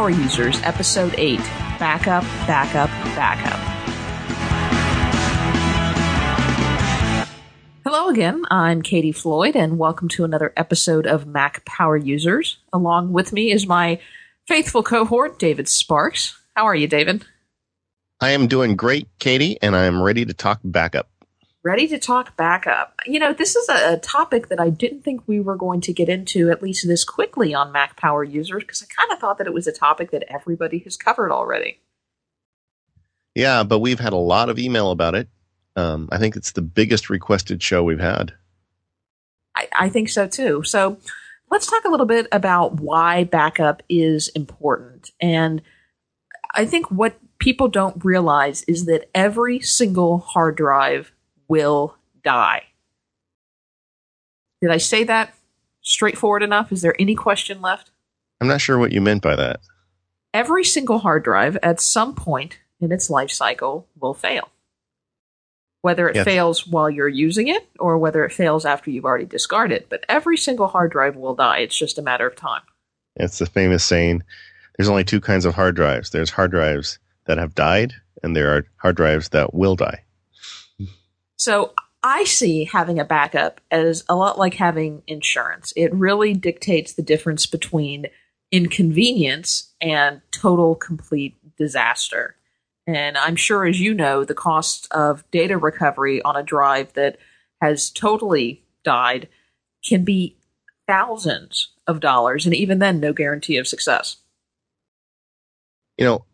Power Users, Episode 8 Backup, Backup, Backup. Hello again, I'm Katie Floyd, and welcome to another episode of Mac Power Users. Along with me is my faithful cohort, David Sparks. How are you, David? I am doing great, Katie, and I am ready to talk backup ready to talk backup. You know, this is a, a, topic that I didn't think we were going to get into at least this quickly on Mac Power users because I kind of thought that it was a topic that everybody has covered already. Yeah, but we've had a lot of email about it. Um, I think it's the biggest requested show we've had. I, I think so too. So let's talk a little bit about why backup is important. And I think what people don't realize is that every single hard drive will die. Did I say that straightforward enough? Is there any question left? I'm not sure what you meant by that. Every single hard drive at some point in its life cycle will fail. Whether it yes. fails while you're using it or whether it fails after you've already discarded. But every single hard drive will die. It's just a matter of time. It's the famous saying there's only two kinds of hard drives there's hard drives that have died, and there are hard drives that will die. So I see having a backup as a lot like having insurance. It really dictates the difference between inconvenience and total complete disaster. And I'm sure, as you know, the cost of data recovery on a drive that has totally died can be thousands of dollars, and even then, no guarantee of success. You know,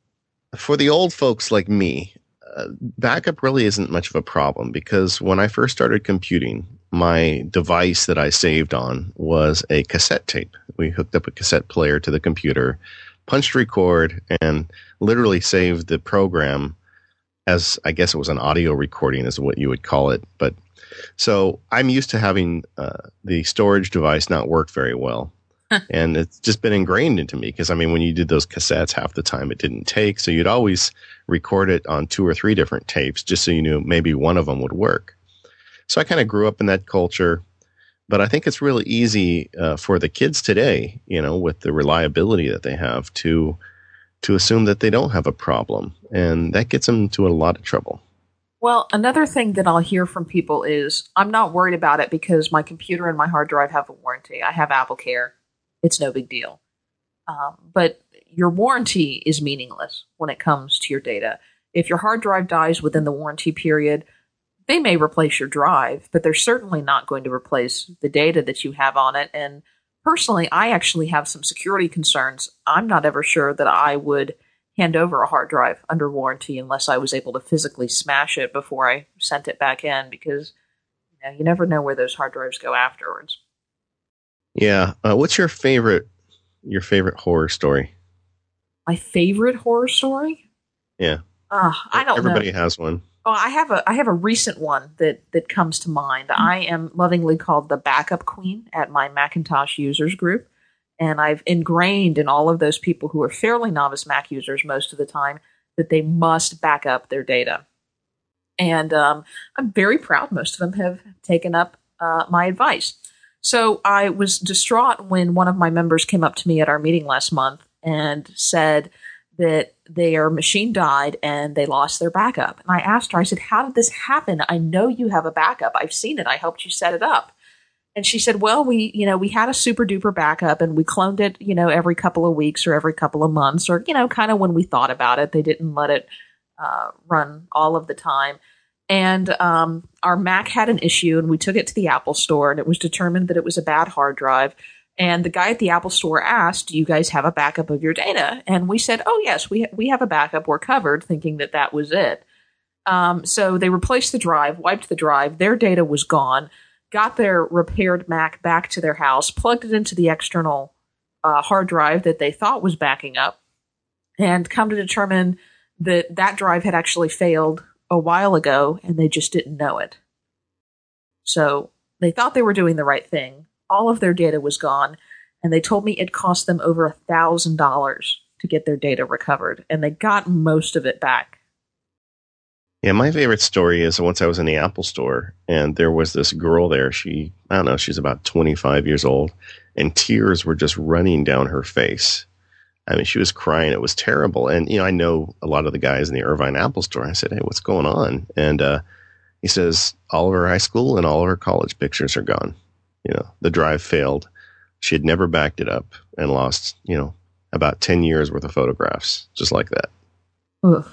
for the old folks like me, backup really isn't much of a problem because when I first started computing, my device that I saved on was a cassette tape. We hooked up a cassette player to the computer, punched record, and literally saved the program as I guess it was an audio recording, is what you would call it. But so I'm used to having uh, the storage device not work very well and it's just been ingrained into me because I mean, when you did those cassettes, half the time it didn't take. So you'd always record it on two or three different tapes just so you knew maybe one of them would work. So I kind of grew up in that culture. But I think it's really easy uh, for the kids today, you know, with the reliability that they have to to assume that they don't have a problem, and that gets them into a lot of trouble. Well, another thing that I'll hear from people is I'm not worried about it because my computer and my hard drive have a warranty. I have Apple Care it's no big deal. Um, but your warranty is meaningless when it comes to your data. If your hard drive dies within the warranty period, they may replace your drive, but they're certainly not going to replace the data that you have on it. And personally, I actually have some security concerns. I'm not ever sure that I would hand over a hard drive under warranty unless I was able to physically smash it before I sent it back in because you, know, you never know where those hard drives go afterwards. Yeah. Uh, what's your favorite your favorite horror story? My favorite horror story? Yeah. Uh, I don't Everybody know. has one. Oh, I have a I have a recent one that that comes to mind. Mm-hmm. I am lovingly called the backup queen at my Macintosh users group, and I've ingrained in all of those people who are fairly novice Mac users most of the time that they must back up their data. And um, I'm very proud. Most of them have taken up uh, my advice. So I was distraught when one of my members came up to me at our meeting last month and said that their machine died and they lost their backup. And I asked her, I said, How did this happen? I know you have a backup. I've seen it. I helped you set it up. And she said, Well, we, you know, we had a SuperDuper backup and we cloned it, you know, every couple of weeks or every couple of months or, you know, kind of when we thought about it. They didn't let it uh, run all of the time and um, our Mac had an issue, and we took it to the Apple Store, and it was determined that it was a bad hard drive. And the guy at the Apple Store asked, "Do you guys have a backup of your data?" And we said, "Oh yes, we we have a backup. We're covered," thinking that that was it. Um, so they replaced the drive, wiped the drive. Their data was gone. Got their repaired Mac back to their house, plugged it into the external uh, hard drive that they thought was backing up, and come to determine that that drive had actually failed a while ago and they just didn't know it. So they thought they were doing the right thing. All of their data was gone, and they told me it cost them over a thousand dollars to get their data recovered, and they got most of it back. Yeah, my favorite story is once I was in the Apple store and there was this girl there. She, I don't know, she's about 25 years old, and tears were just running down her face I mean, she was crying. It was terrible. And, you know, I know a lot of the guys in the Irvine Apple store. I said, Hey, what's going on? And, uh, he says all of her high school and all of her college pictures are gone. You know, the drive failed. She had never backed it up and lost, you know, about 10 years worth of photographs just like that. Ugh.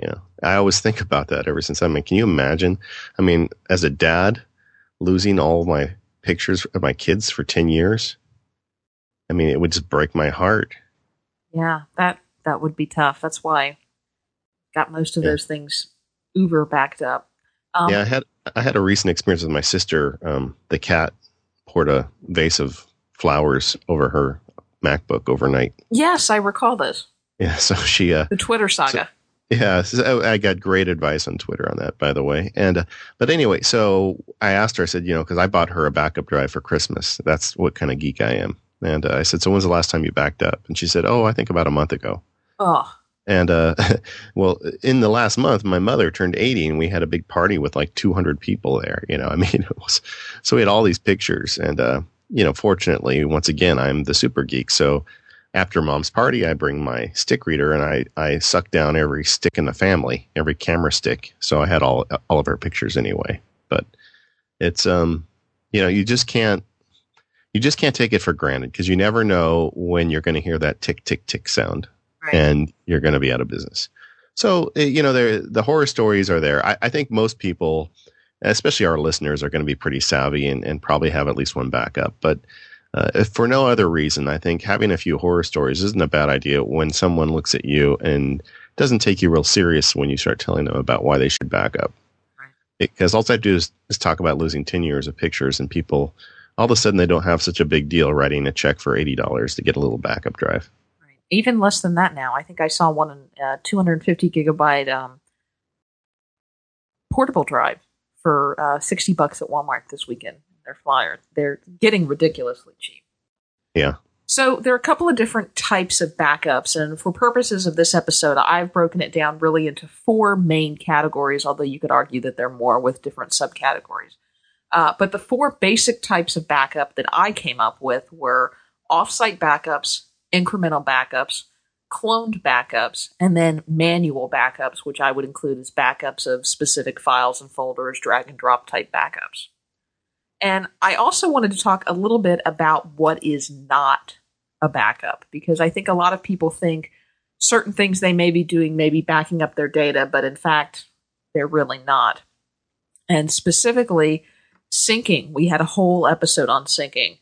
Yeah. I always think about that ever since I mean, can you imagine? I mean, as a dad, losing all my pictures of my kids for 10 years. I mean, it would just break my heart. Yeah, that that would be tough. That's why I got most of yeah. those things uber backed up. Um, yeah, I had I had a recent experience with my sister. Um, the cat poured a vase of flowers over her MacBook overnight. Yes, I recall this. Yeah, so she uh, the Twitter saga. So, yeah, so I got great advice on Twitter on that, by the way. And uh, but anyway, so I asked her. I said, you know, because I bought her a backup drive for Christmas. That's what kind of geek I am. And uh, I said, so when's the last time you backed up? And she said, oh, I think about a month ago. Oh. And uh, well, in the last month, my mother turned 80, and we had a big party with like 200 people there. You know, I mean, it was so we had all these pictures, and uh, you know, fortunately, once again, I'm the super geek. So after mom's party, I bring my stick reader and I, I suck down every stick in the family, every camera stick. So I had all, all of her pictures anyway, but it's, um, you know, you just can't, you just can't take it for granted because you never know when you're going to hear that tick, tick, tick sound right. and you're going to be out of business. So, eh, you know, the horror stories are there. I, I think most people, especially our listeners, are going to be pretty savvy and, and probably have at least one backup. But uh, if for no other reason, I think having a few horror stories isn't a bad idea when someone looks at you and doesn't take you real serious when you start telling them about why they should back up. Because all I do is, is talk about losing 10 years of pictures, and people all of a sudden they don't have such a big deal writing a check for $80 to get a little backup drive. Right. Even less than that now. I think I saw one in uh, 250 gigabyte um, portable drive for uh, 60 bucks at Walmart this weekend. Their flyer. They're getting ridiculously cheap. Yeah. So there are a couple of different types of backups, and for purposes of this episode, I've broken it down really into four main categories, although you could argue that there are more with different subcategories. Uh, but the four basic types of backup that I came up with were offsite backups, incremental backups, cloned backups, and then manual backups, which I would include as backups of specific files and folders, drag and drop type backups. And I also wanted to talk a little bit about what is not a backup, because I think a lot of people think certain things they may be doing may be backing up their data, but in fact, they're really not. And specifically, syncing, we had a whole episode on syncing,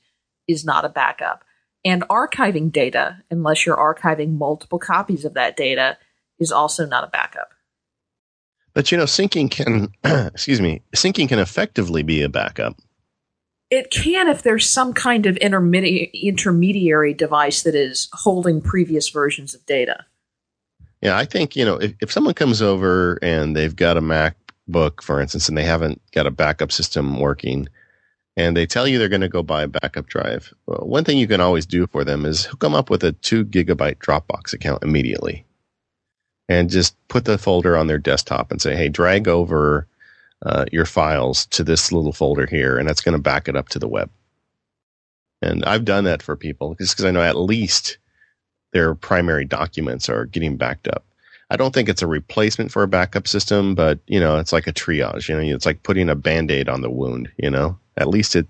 is not a backup. And archiving data, unless you're archiving multiple copies of that data, is also not a backup. But you know, syncing can, excuse me, syncing can effectively be a backup. It can if there's some kind of intermedi- intermediary device that is holding previous versions of data. Yeah, I think, you know, if, if someone comes over and they've got a MacBook, for instance, and they haven't got a backup system working, and they tell you they're going to go buy a backup drive. Well, one thing you can always do for them is hook them up with a two gigabyte Dropbox account immediately and just put the folder on their desktop and say, hey, drag over uh, your files to this little folder here, and that's going to back it up to the web. And I've done that for people just because I know at least their primary documents are getting backed up. I don't think it's a replacement for a backup system, but you know, it's like a triage. You know, it's like putting a band-aid on the wound. You know, at least it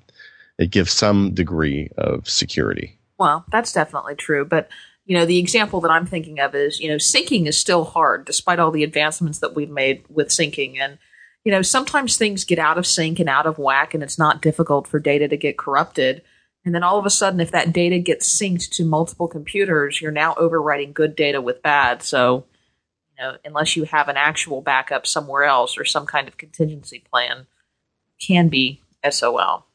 it gives some degree of security. Well, that's definitely true, but you know, the example that I'm thinking of is, you know, syncing is still hard despite all the advancements that we've made with syncing. And, you know, sometimes things get out of sync and out of whack and it's not difficult for data to get corrupted. And then all of a sudden, if that data gets synced to multiple computers, you're now overwriting good data with bad. So, unless you have an actual backup somewhere else or some kind of contingency plan, can be SOL.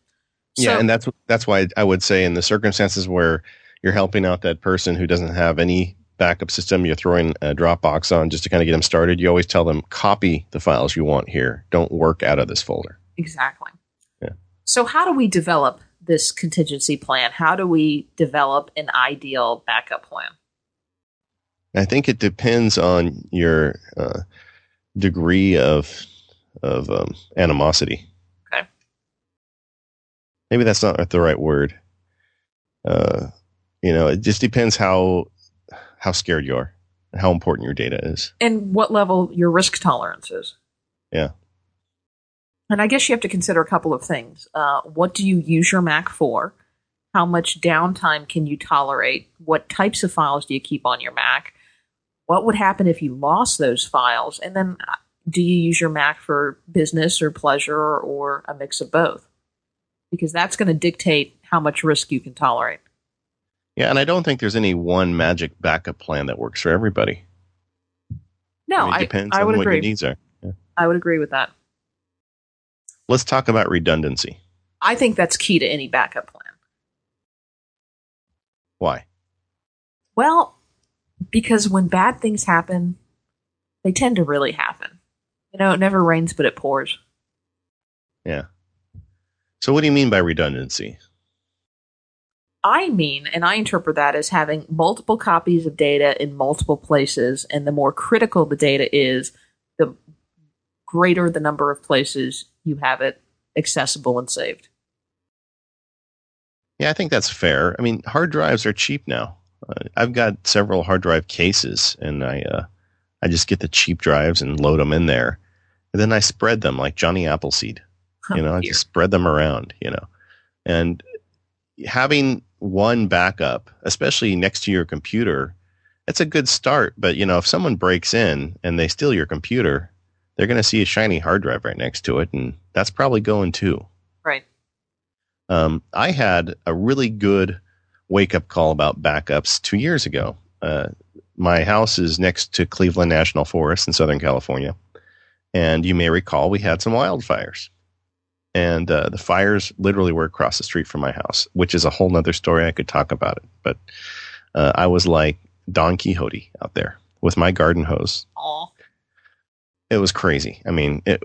Yeah, and that's that's why I would say in the circumstances where you're helping out that person who doesn't have any backup system, you're throwing a Dropbox on just to kind of get them started. You always tell them copy the files you want here. Don't work out of this folder. Exactly. Yeah. So how do we develop this contingency plan? How do we develop an ideal backup plan? I think it depends on your uh, degree of of um, animosity Okay. maybe that's not the right word. Uh, You know, it just depends how how scared you are how important your data is. And what level your risk tolerance is. Yeah. And I guess you have to consider a couple of things. Uh, what do you use your Mac for? How much downtime can you tolerate? What types of files do you keep on your Mac? What would happen if you lost those files? And then uh, do you use your Mac for business or pleasure or a mix of both? Because that's going to dictate how much risk you can tolerate. Yeah, and I don't think there's any one magic backup plan that works for everybody. No, I mean, it depends I on would what agree. your needs are. Yeah. I would agree with that. Let's talk about redundancy. I think that's key to any backup plan. Why? Well, because when bad things happen, they tend to really happen. You know, it never rains, but it pours. Yeah. So what do you mean by redundancy? I mean, and I interpret that as having multiple copies of data in multiple places, and the more critical the data is, the greater the number of places you have it accessible and saved. Yeah, I think that's fair. I mean, hard drives are cheap now. Uh, I've got several hard drive cases, and I uh, I just get the cheap drives and load them in there, and then I spread them like Johnny Appleseed. You know, I just spread them around. You know, and having one backup, especially next to your computer, it's a good start. But you know, if someone breaks in and they steal your computer, they're going to see a shiny hard drive right next to it, and that's probably going too. Right. Um, I had a really good wake up call about backups two years ago. Uh, my house is next to Cleveland National Forest in Southern California. And you may recall we had some wildfires. And uh, the fires literally were across the street from my house, which is a whole nother story. I could talk about it. But uh, I was like Don Quixote out there with my garden hose Aw. it was crazy. I mean, it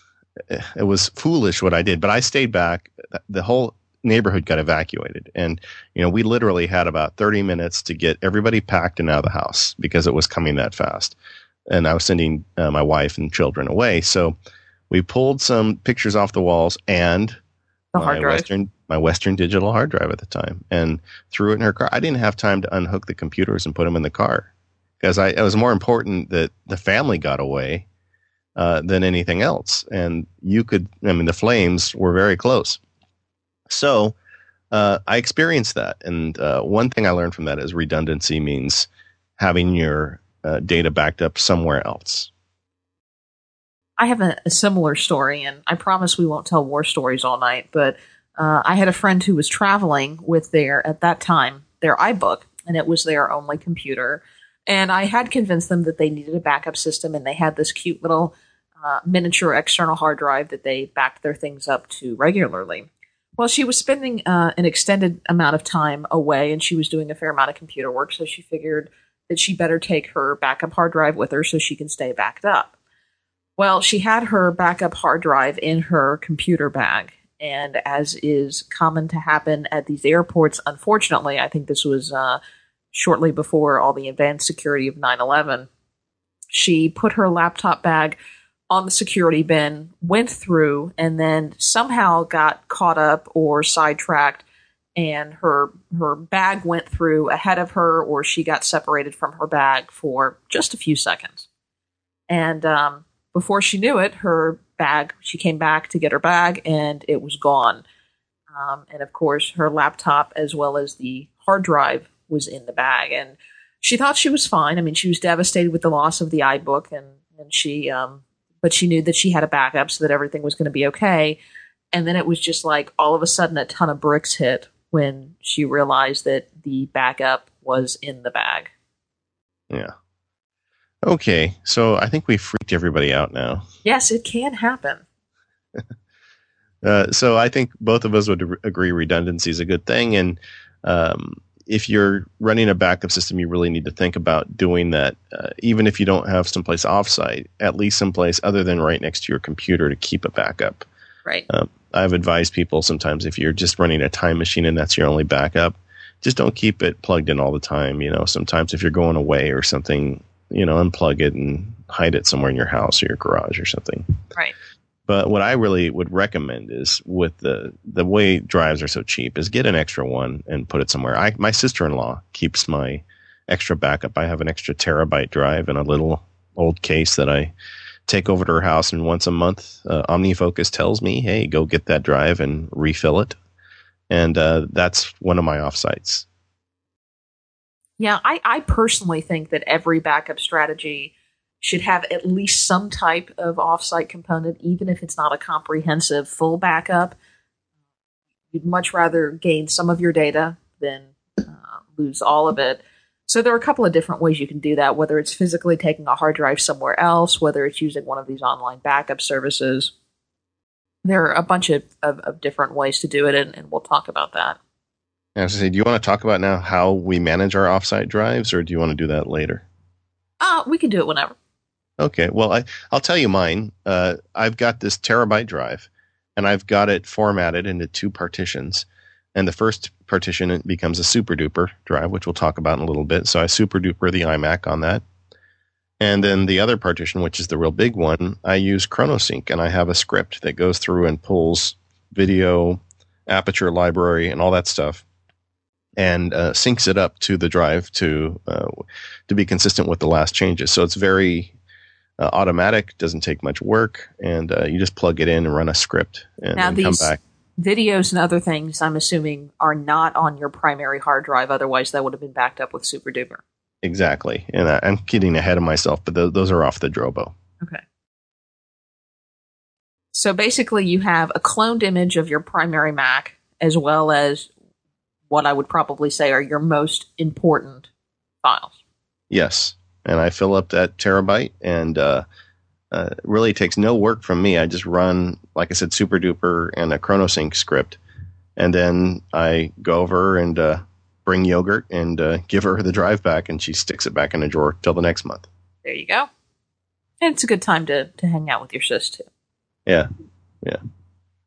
it was foolish what I did, but I stayed back. The whole neighborhood got evacuated, and you know, we literally had about thirty minutes to get everybody packed and out of the house because it was coming that fast. And I was sending uh, my wife and children away, so we pulled some pictures off the walls and The my hard drive. Western my Western digital hard drive at the time, and threw it in her car. I didn't have time to unhook the computers and put them in the car because I it was more important that the family got away uh, than anything else. And you could, I mean, the flames were very close. So uh, I experienced that, and uh, one thing I learned from that is redundancy means having your uh, data backed up somewhere else. I have a, a similar story, and I promise we won't tell war stories all night. But uh, I had a friend who was traveling with their, at that time, their iBook, and it was their only computer. And I had convinced them that they needed a backup system, and they had this cute little uh, miniature external hard drive that they backed their things up to regularly. Well, she was spending uh, an extended amount of time away, and she was doing a fair amount of computer work, so she figured that she better take her backup hard drive with her so she can stay backed up. Well, she had her backup hard drive in her computer bag. And as is common to happen at these airports, unfortunately, I think this was uh, shortly before all the advanced security of 9 11, she put her laptop bag on the security bin, went through, and then somehow got caught up or sidetracked. And her her bag went through ahead of her, or she got separated from her bag for just a few seconds. And um, before she knew it, her bag, she came back to get her bag and it was gone. Um, and of course, her laptop as well as the hard drive was in the bag. And she thought she was fine. I mean, she was devastated with the loss of the iBook and, and she, um, but she knew that she had a backup so that everything was going to be okay. And then it was just like all of a sudden a ton of bricks hit when she realized that the backup was in the bag. Yeah. Okay, so I think we freaked everybody out now. Yes, it can happen. Uh, so I think both of us would agree redundancy is a good thing, and um, if you're running a backup system, you really need to think about doing that, uh, even if you don't have someplace offsite, at least someplace other than right next to your computer to keep a backup. Right. Um, I've advised people sometimes if you're just running a time machine and that's your only backup, just don't keep it plugged in all the time. You know, sometimes if you're going away or something, you know, unplug it and hide it somewhere in your house or your garage or something. Right. But what I really would recommend is with the the way drives are so cheap is get an extra one and put it somewhere. I my sister in law keeps my extra backup. I have an extra terabyte drive in a little old case that I take over to her house, and once a month, uh, OmniFocus tells me, "Hey, go get that drive and refill it." And uh, that's one of my offsites. Yeah, I, I personally think that every backup strategy should have at least some type of offsite component, even if it's not a comprehensive full backup. You'd much rather gain some of your data than uh, lose all of it. So there are a couple of different ways you can do that, whether it's physically taking a hard drive somewhere else, whether it's using one of these online backup services. There are a bunch of, of, of different ways to do it, and, and we'll talk about that. I was say, do you want to talk about now how we manage our offsite drives, or do you want to do that later? Uh, we can do it whenever. Okay. Well, I, I'll tell you mine. Uh, I've got this terabyte drive, and I've got it formatted into two partitions. And the first partition becomes a SuperDuper drive, which we'll talk about in a little bit. So I SuperDuper the iMac on that. And then the other partition, which is the real big one, I use ChronoSync, and I have a script that goes through and pulls video, aperture library, and all that stuff and uh, syncs it up to the drive to uh, to be consistent with the last changes. So it's very uh, automatic, doesn't take much work, and uh, you just plug it in and run a script and, now and these come back. Videos and other things, I'm assuming, are not on your primary hard drive. Otherwise, that would have been backed up with SuperDuper. Exactly, and I, am getting ahead of myself, but th- those are off the Drobo. Okay. So basically, you have a cloned image of your primary Mac as well as what I would probably say are your most important files. Yes, and I fill up that terabyte, and uh, uh, really takes no work from me. I just run, like I said, SuperDuper and a ChronoSync script, and then I go over and uh, bring yogurt and uh, give her the drive back, and she sticks it back in a drawer till the next month. There you go. And it's a good time to to hang out with your sis too. Yeah, yeah.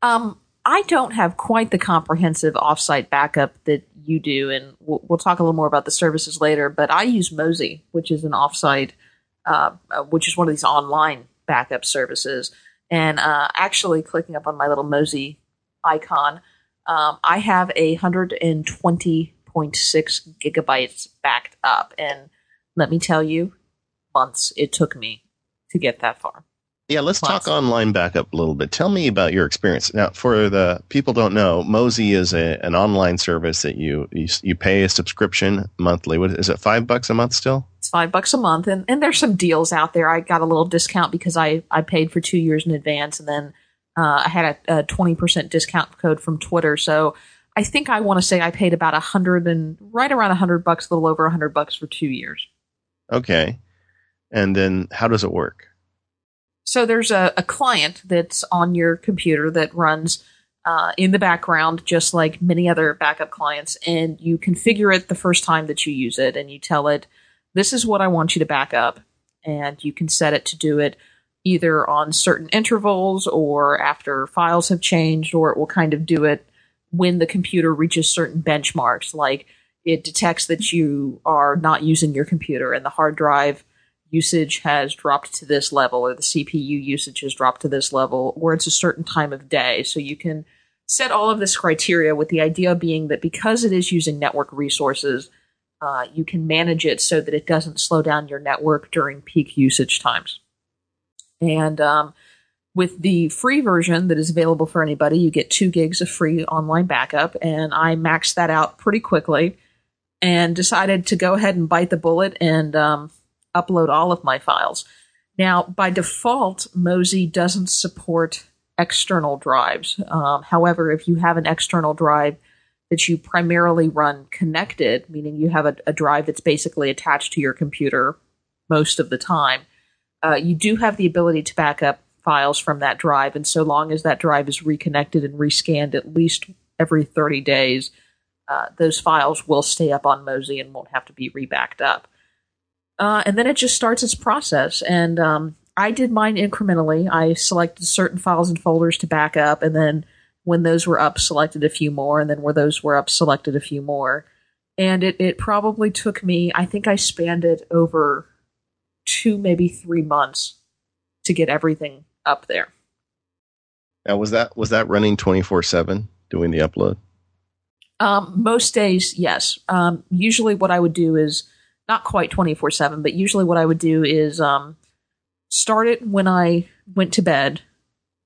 Um, I don't have quite the comprehensive offsite backup that you do, and we'll, we'll, talk a little more about the services later. But I use Mozy, which is an offsite, uh, uh, which is one of these online backup services. And uh, actually, clicking up on my little Mozy icon, um, I have a 120.6 gigabytes backed up, and let me tell you, months it took me to get that far. Yeah, let's talk online backup a little bit. Tell me about your experience. Now, for the people don't know, Mozy is a, an online service that you, you, you pay a subscription monthly. What is it? Five bucks a month still? It's five bucks a month, and, and there's some deals out there. I got a little discount because I I paid for two years in advance, and then uh, I had a twenty percent discount code from Twitter. So I think I want to say I paid about a hundred and right around a hundred bucks, a little over a hundred bucks for two years. Okay, and then how does it work? So there's a, a client that's on your computer that runs uh, in the background, just like many other backup clients, and you configure it the first time that you use it, and you tell it, "This is what I want you to back up," and you can set it to do it either on certain intervals or after files have changed, or it will kind of do it when the computer reaches certain benchmarks, like it detects that you are not using your computer and the hard drive usage has dropped to this level or the CPU usage has dropped to this level or it's a certain time of day. So you can set all of this criteria with the idea being that because it is using network resources, uh, you can manage it so that it doesn't slow down your network during peak usage times. And um, with the free version that is available for anybody, you get two gigs of free online backup. And I maxed that out pretty quickly and decided to go ahead and bite the bullet and um, upload all of my files. Now, by default, Mozy doesn't support external drives. Um, however, if you have an external drive that you primarily run connected, meaning you have a, a drive that's basically attached to your computer most of the time, uh, you do have the ability to back up files from that drive. And so long as that drive is reconnected and rescanned at least every 30 days, uh, those files will stay up on Mozy and won't have to be rebacked up. Uh, and then it just starts its process. And um, I did mine incrementally. I selected certain files and folders to back up, and then when those were up, selected a few more, and then where those were up, selected a few more. And it, it probably took me, I think I spanned it over two, maybe three months to get everything up there. Now, was that was that running twenty four seven doing the upload? Um, most days, yes. Um, usually, what I would do is not quite twenty four seven, but usually what I would do is um, start it when I went to bed,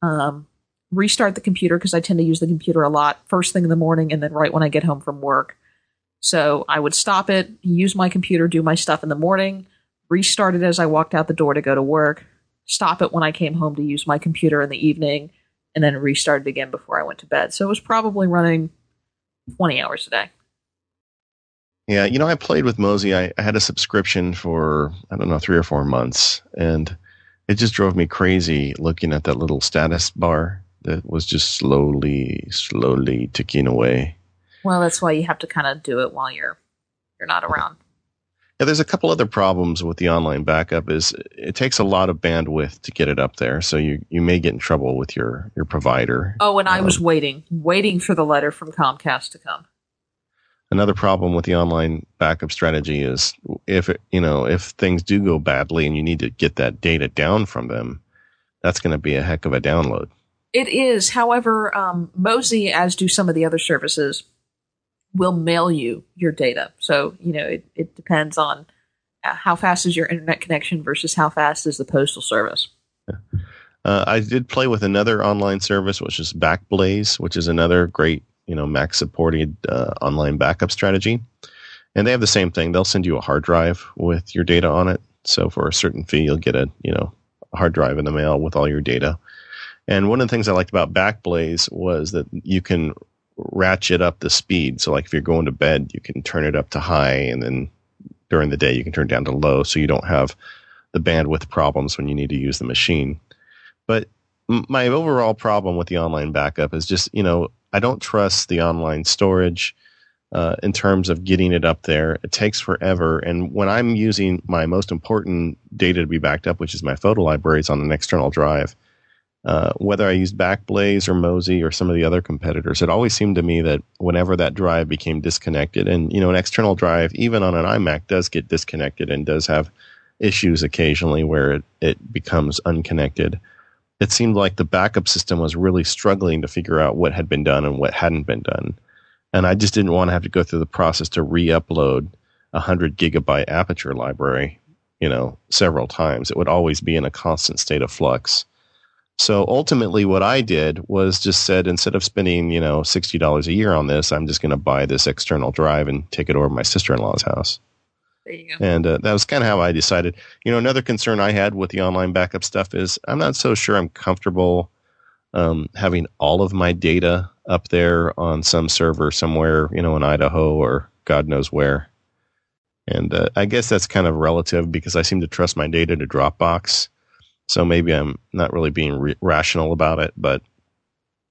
um, restart the computer because I tend to use the computer a lot first thing in the morning and then right when I get home from work. So I would stop it, use my computer, do my stuff in the morning, restart it as I walked out the door to go to work, stop it when I came home to use my computer in the evening, and then restart it again before I went to bed. So it was probably running 20 hours a day. Yeah, you know, I played with Mozy. I, I had a subscription for, I don't know, three or four months. And it just drove me crazy looking at that little status bar that was just slowly, slowly ticking away. Well, that's why you have to kind of do it while you're you're not around. Yeah, there's a couple other problems with the online backup. Is it takes a lot of bandwidth to get it up there, so you you may get in trouble with your your provider. Oh, and I um, was waiting, waiting for the letter from Comcast to come. Another problem with the online backup strategy is if it, you know if things do go badly and you need to get that data down from them, that's going to be a heck of a download. It is. However, um, Mozy, as do some of the other services, will mail you your data. So, you know, it, it depends on uh, how fast is your internet connection versus how fast is the postal service. Yeah. Uh, I did play with another online service, which is Backblaze, which is another great, you know, Mac supported uh, online backup strategy. And they have the same thing. They'll send you a hard drive with your data on it. So for a certain fee, you'll get a, you know, a hard drive in the mail with all your data. And one of the things I liked about Backblaze was that you can ratchet up the speed. So like if you're going to bed, you can turn it up to high and then during the day you can turn down to low so you don't have the bandwidth problems when you need to use the machine. But my overall problem with the online backup is just, you know, I don't trust the online storage uh, in terms of getting it up there. It takes forever. And when I'm using my most important data to be backed up, which is my photo libraries on an external drive, uh, whether I used Backblaze or Mozy or some of the other competitors, it always seemed to me that whenever that drive became disconnected, and you know, an external drive, even on an iMac, does get disconnected and does have issues occasionally where it, it becomes unconnected. It seemed like the backup system was really struggling to figure out what had been done and what hadn't been done. And I just didn't want to have to go through the process to re upload a 100 gigabyte aperture library, you know, several times. It would always be in a constant state of flux so ultimately, what I did was just said instead of spending, you know, sixty dollars a year on this, I'm just going to buy this external drive and take it over to my sister in law's house. There you go. And uh, that was kind of how I decided. You know, another concern I had with the online backup stuff is I'm not so sure I'm comfortable um, having all of my data up there on some server somewhere, you know, in Idaho or God knows where. And uh, I guess that's kind of relative because I seem to trust my data to Dropbox so maybe I'm not really being re- rational about it, but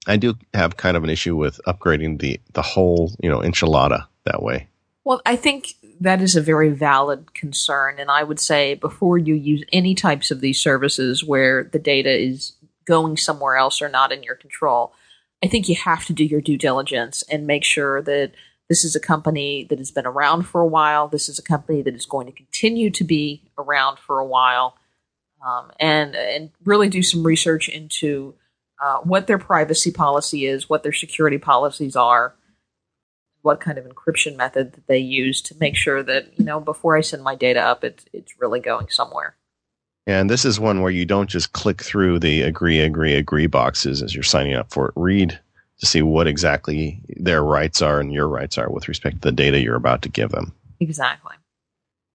I do have kind of an issue with upgrading the the whole, you know, enchilada that way. Well, I think that is a very valid concern, and I would say before you use any types of these services where the data is going somewhere else or not in your control, I think you have to do your due diligence and make sure that this is a company that has been around for a while. This is a company that is going to continue to be around for a while um, and and really do some research into uh, what their privacy policy is, what their security policies are, what kind of encryption method that they use to make sure that you know before I send my data up, it's it's really going somewhere. And this is one where you don't just click through the agree, agree, agree boxes as you're signing up for it. Read to see what exactly their rights are and your rights are with respect to the data you're about to give them. Exactly.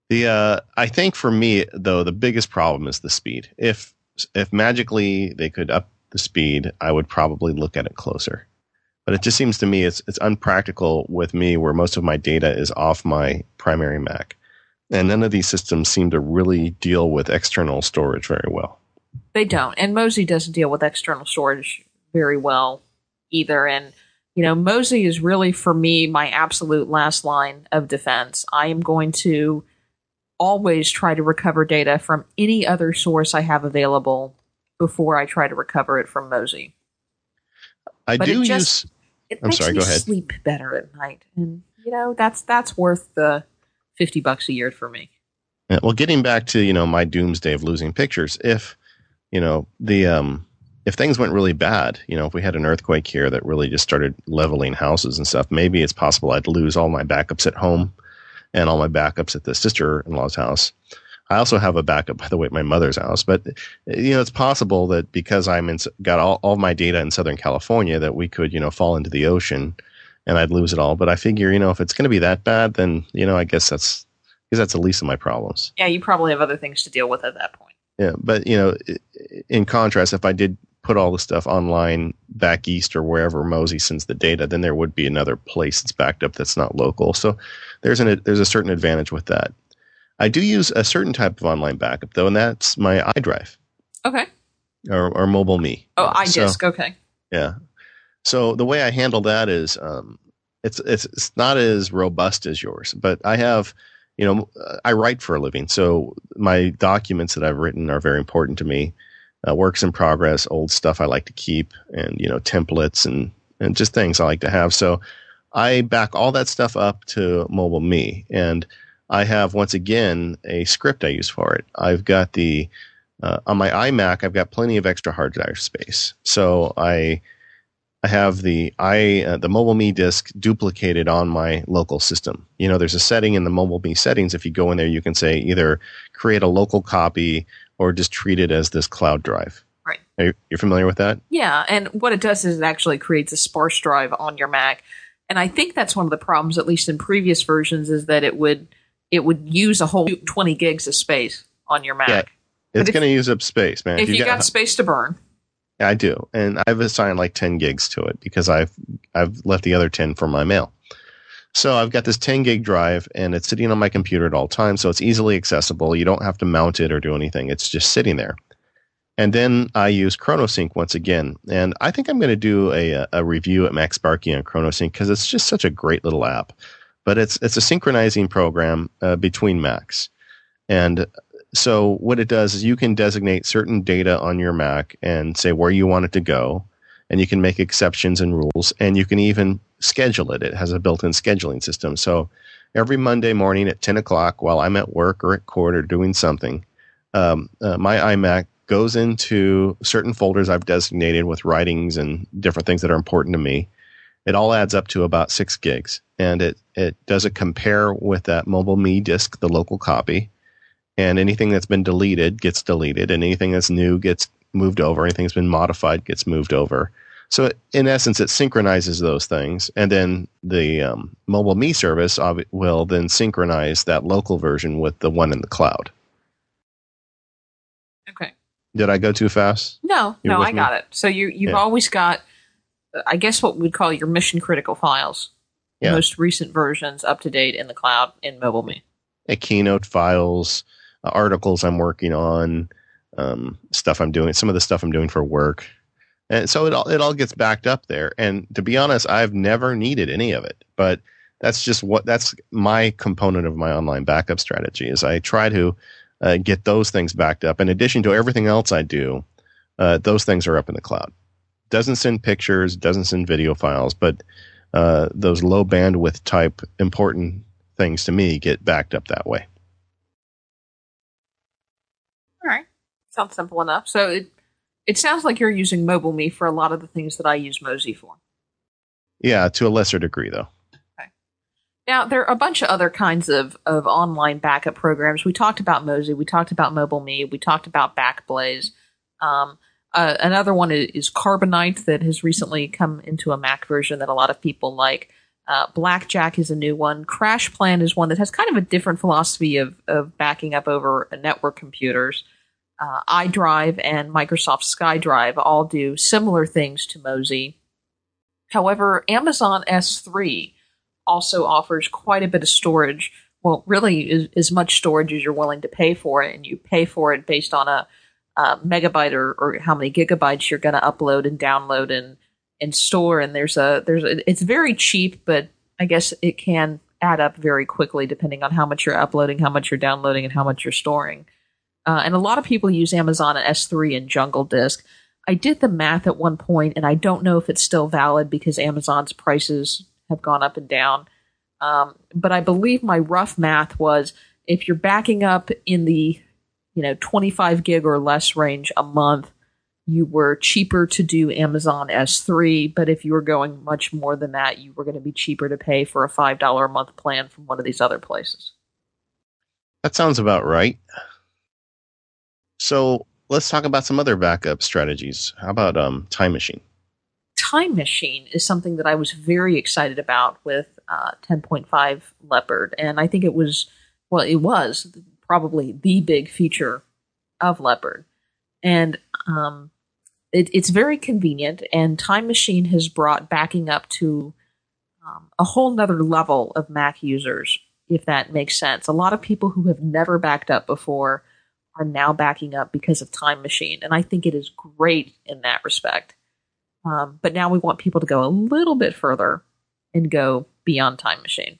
The uh, I think for me though the biggest problem is the speed. If if magically they could up the speed, I would probably look at it closer. But it just seems to me it's it's unpractical with me where most of my data is off my primary Mac. And none of these systems seem to really deal with external storage very well. They don't. And Mozy doesn't deal with external storage very well either. And you know, Mozy is really for me my absolute last line of defense. I am going to always try to recover data from any other source I have available before I try to recover it from Mozy. I but do just, use. It I'm makes sorry. Me go ahead. Sleep better at night, and you know that's that's worth the fifty bucks a year for me. Yeah, well, getting back to you know my doomsday of losing pictures, if you know the um if things went really bad, you know, if we had an earthquake here that really just started leveling houses and stuff, maybe it's possible I'd lose all my backups at home and all my backups at the sister in law's house. I also have a backup, by the way, at my mother's house. But you know, it's possible that because I'm in, got all, all my data in Southern California, that we could, you know, fall into the ocean and I'd lose it all. But I figure, you know, if it's going to be that bad, then you know, I guess that's because that's the least of my problems. Yeah, you probably have other things to deal with at that point. Yeah, but you know, in contrast, if I did put all the stuff online back east or wherever Mozy sends the data, then there would be another place that's backed up that's not local. So there's an there's a certain advantage with that. I do use a certain type of online backup though, and that's my iDrive. Okay. Or, or MobileMe. Oh, iDisk. So, okay. Yeah. So the way I handle that is, um, it's it's it's not as robust as yours, but I have, you know, I write for a living, so my documents that I've written are very important to me uh, works in progress, old stuff I like to keep, and you know templates and and just things I like to have. So I back all that stuff up to MobileMe and I have once again a script I use for it. I've got the uh, on my iMac, I've got plenty of extra hard drive space, so I I have the i uh, the MobileMe disk duplicated on my local system. You know, there's a setting in the MobileMe settings. If you go in there, you can say either create a local copy or just treat it as this cloud drive. Right. Are you, you're familiar with that? Yeah, and what it does is it actually creates a sparse drive on your Mac. And I think that's one of the problems, at least in previous versions, is that it would it would use a whole 20 gigs of space on your Mac. Yeah, it's going to use up space, man. If, if you, you got, got space to burn. I do, and I've assigned like 10 gigs to it because I've I've left the other 10 for my mail. So I've got this 10 gig drive and it's sitting on my computer at all times. So it's easily accessible. You don't have to mount it or do anything. It's just sitting there. And then I use ChronoSync once again. And I think I'm going to do a, a review at Max MacSparky on ChronoSync because it's just such a great little app. But it's, it's a synchronizing program uh, between Macs. And so what it does is you can designate certain data on your Mac and say where you want it to go and you can make exceptions and rules, and you can even schedule it. It has a built-in scheduling system. So every Monday morning at 10 o'clock, while I'm at work or at court or doing something, um, uh, my iMac goes into certain folders I've designated with writings and different things that are important to me. It all adds up to about six gigs, and it it does a compare with that MobileMe disk, the local copy, and anything that's been deleted gets deleted, and anything that's new gets moved over. Anything that's been modified gets moved over. So in essence, it synchronizes those things, and then the um, MobileMe service will then synchronize that local version with the one in the cloud. Okay. Did I go too fast? No, You're no, I me? got it. So you you've yeah. always got, I guess, what we'd call your mission critical files, yeah. most recent versions up to date in the cloud in MobileMe. A keynote files, uh, articles I'm working on, um, stuff I'm doing, some of the stuff I'm doing for work. And so it all, it all gets backed up there. And to be honest, I've never needed any of it, but that's just what, that's my component of my online backup strategy is I try to uh, get those things backed up. In addition to everything else I do, uh, those things are up in the cloud. Doesn't send pictures, doesn't send video files, but uh, those low bandwidth type important things to me get backed up that way. All right. Sounds simple enough. So it, it sounds like you're using MobileMe for a lot of the things that I use Mozy for. Yeah, to a lesser degree, though. Okay. Now, there are a bunch of other kinds of, of online backup programs. We talked about Mozy, we talked about MobileMe, we talked about Backblaze. Um, uh, another one is Carbonite that has recently come into a Mac version that a lot of people like. Uh, BackJack is a new one. CrashPlan is one that has kind of a different philosophy of, of backing up over network computers uh, iDrive and Microsoft SkyDrive all do similar things to Mozy. However, Amazon S3 also offers quite a bit of storage. Well, really, as much storage as you're willing to pay for it, and you pay for it based on a, a megabyte or, or how many gigabytes you're going to upload and download and and store. And there's a there's a, it's very cheap, but I guess it can add up very quickly depending on how much you're uploading, how much you're downloading, and how much you're storing. Uh, and a lot of people use Amazon and S3 and Jungle Disk. I did the math at one point, and I don't know if it's still valid because Amazon's prices have gone up and down. Um, but I believe my rough math was if you're backing up in the you know 25 gig or less range a month, you were cheaper to do Amazon S3, but if you were going much more than that, you were going to be cheaper to pay for a $5 a month plan from one of these other places. That sounds about right. So let's talk about some other backup strategies. How about um, Time Machine? Time Machine is something that I was very excited about with uh, 10.5 Leopard, and I think it was, well, it was probably the big feature of Leopard. And um, it, it's very convenient, and Time Machine has brought backing up to um, a whole nother level of Mac users, if that makes sense. A lot of people who have never backed up before are now backing up because of Time Machine, and I think it is great in that respect. Um, but now we want people to go a little bit further and go beyond Time Machine.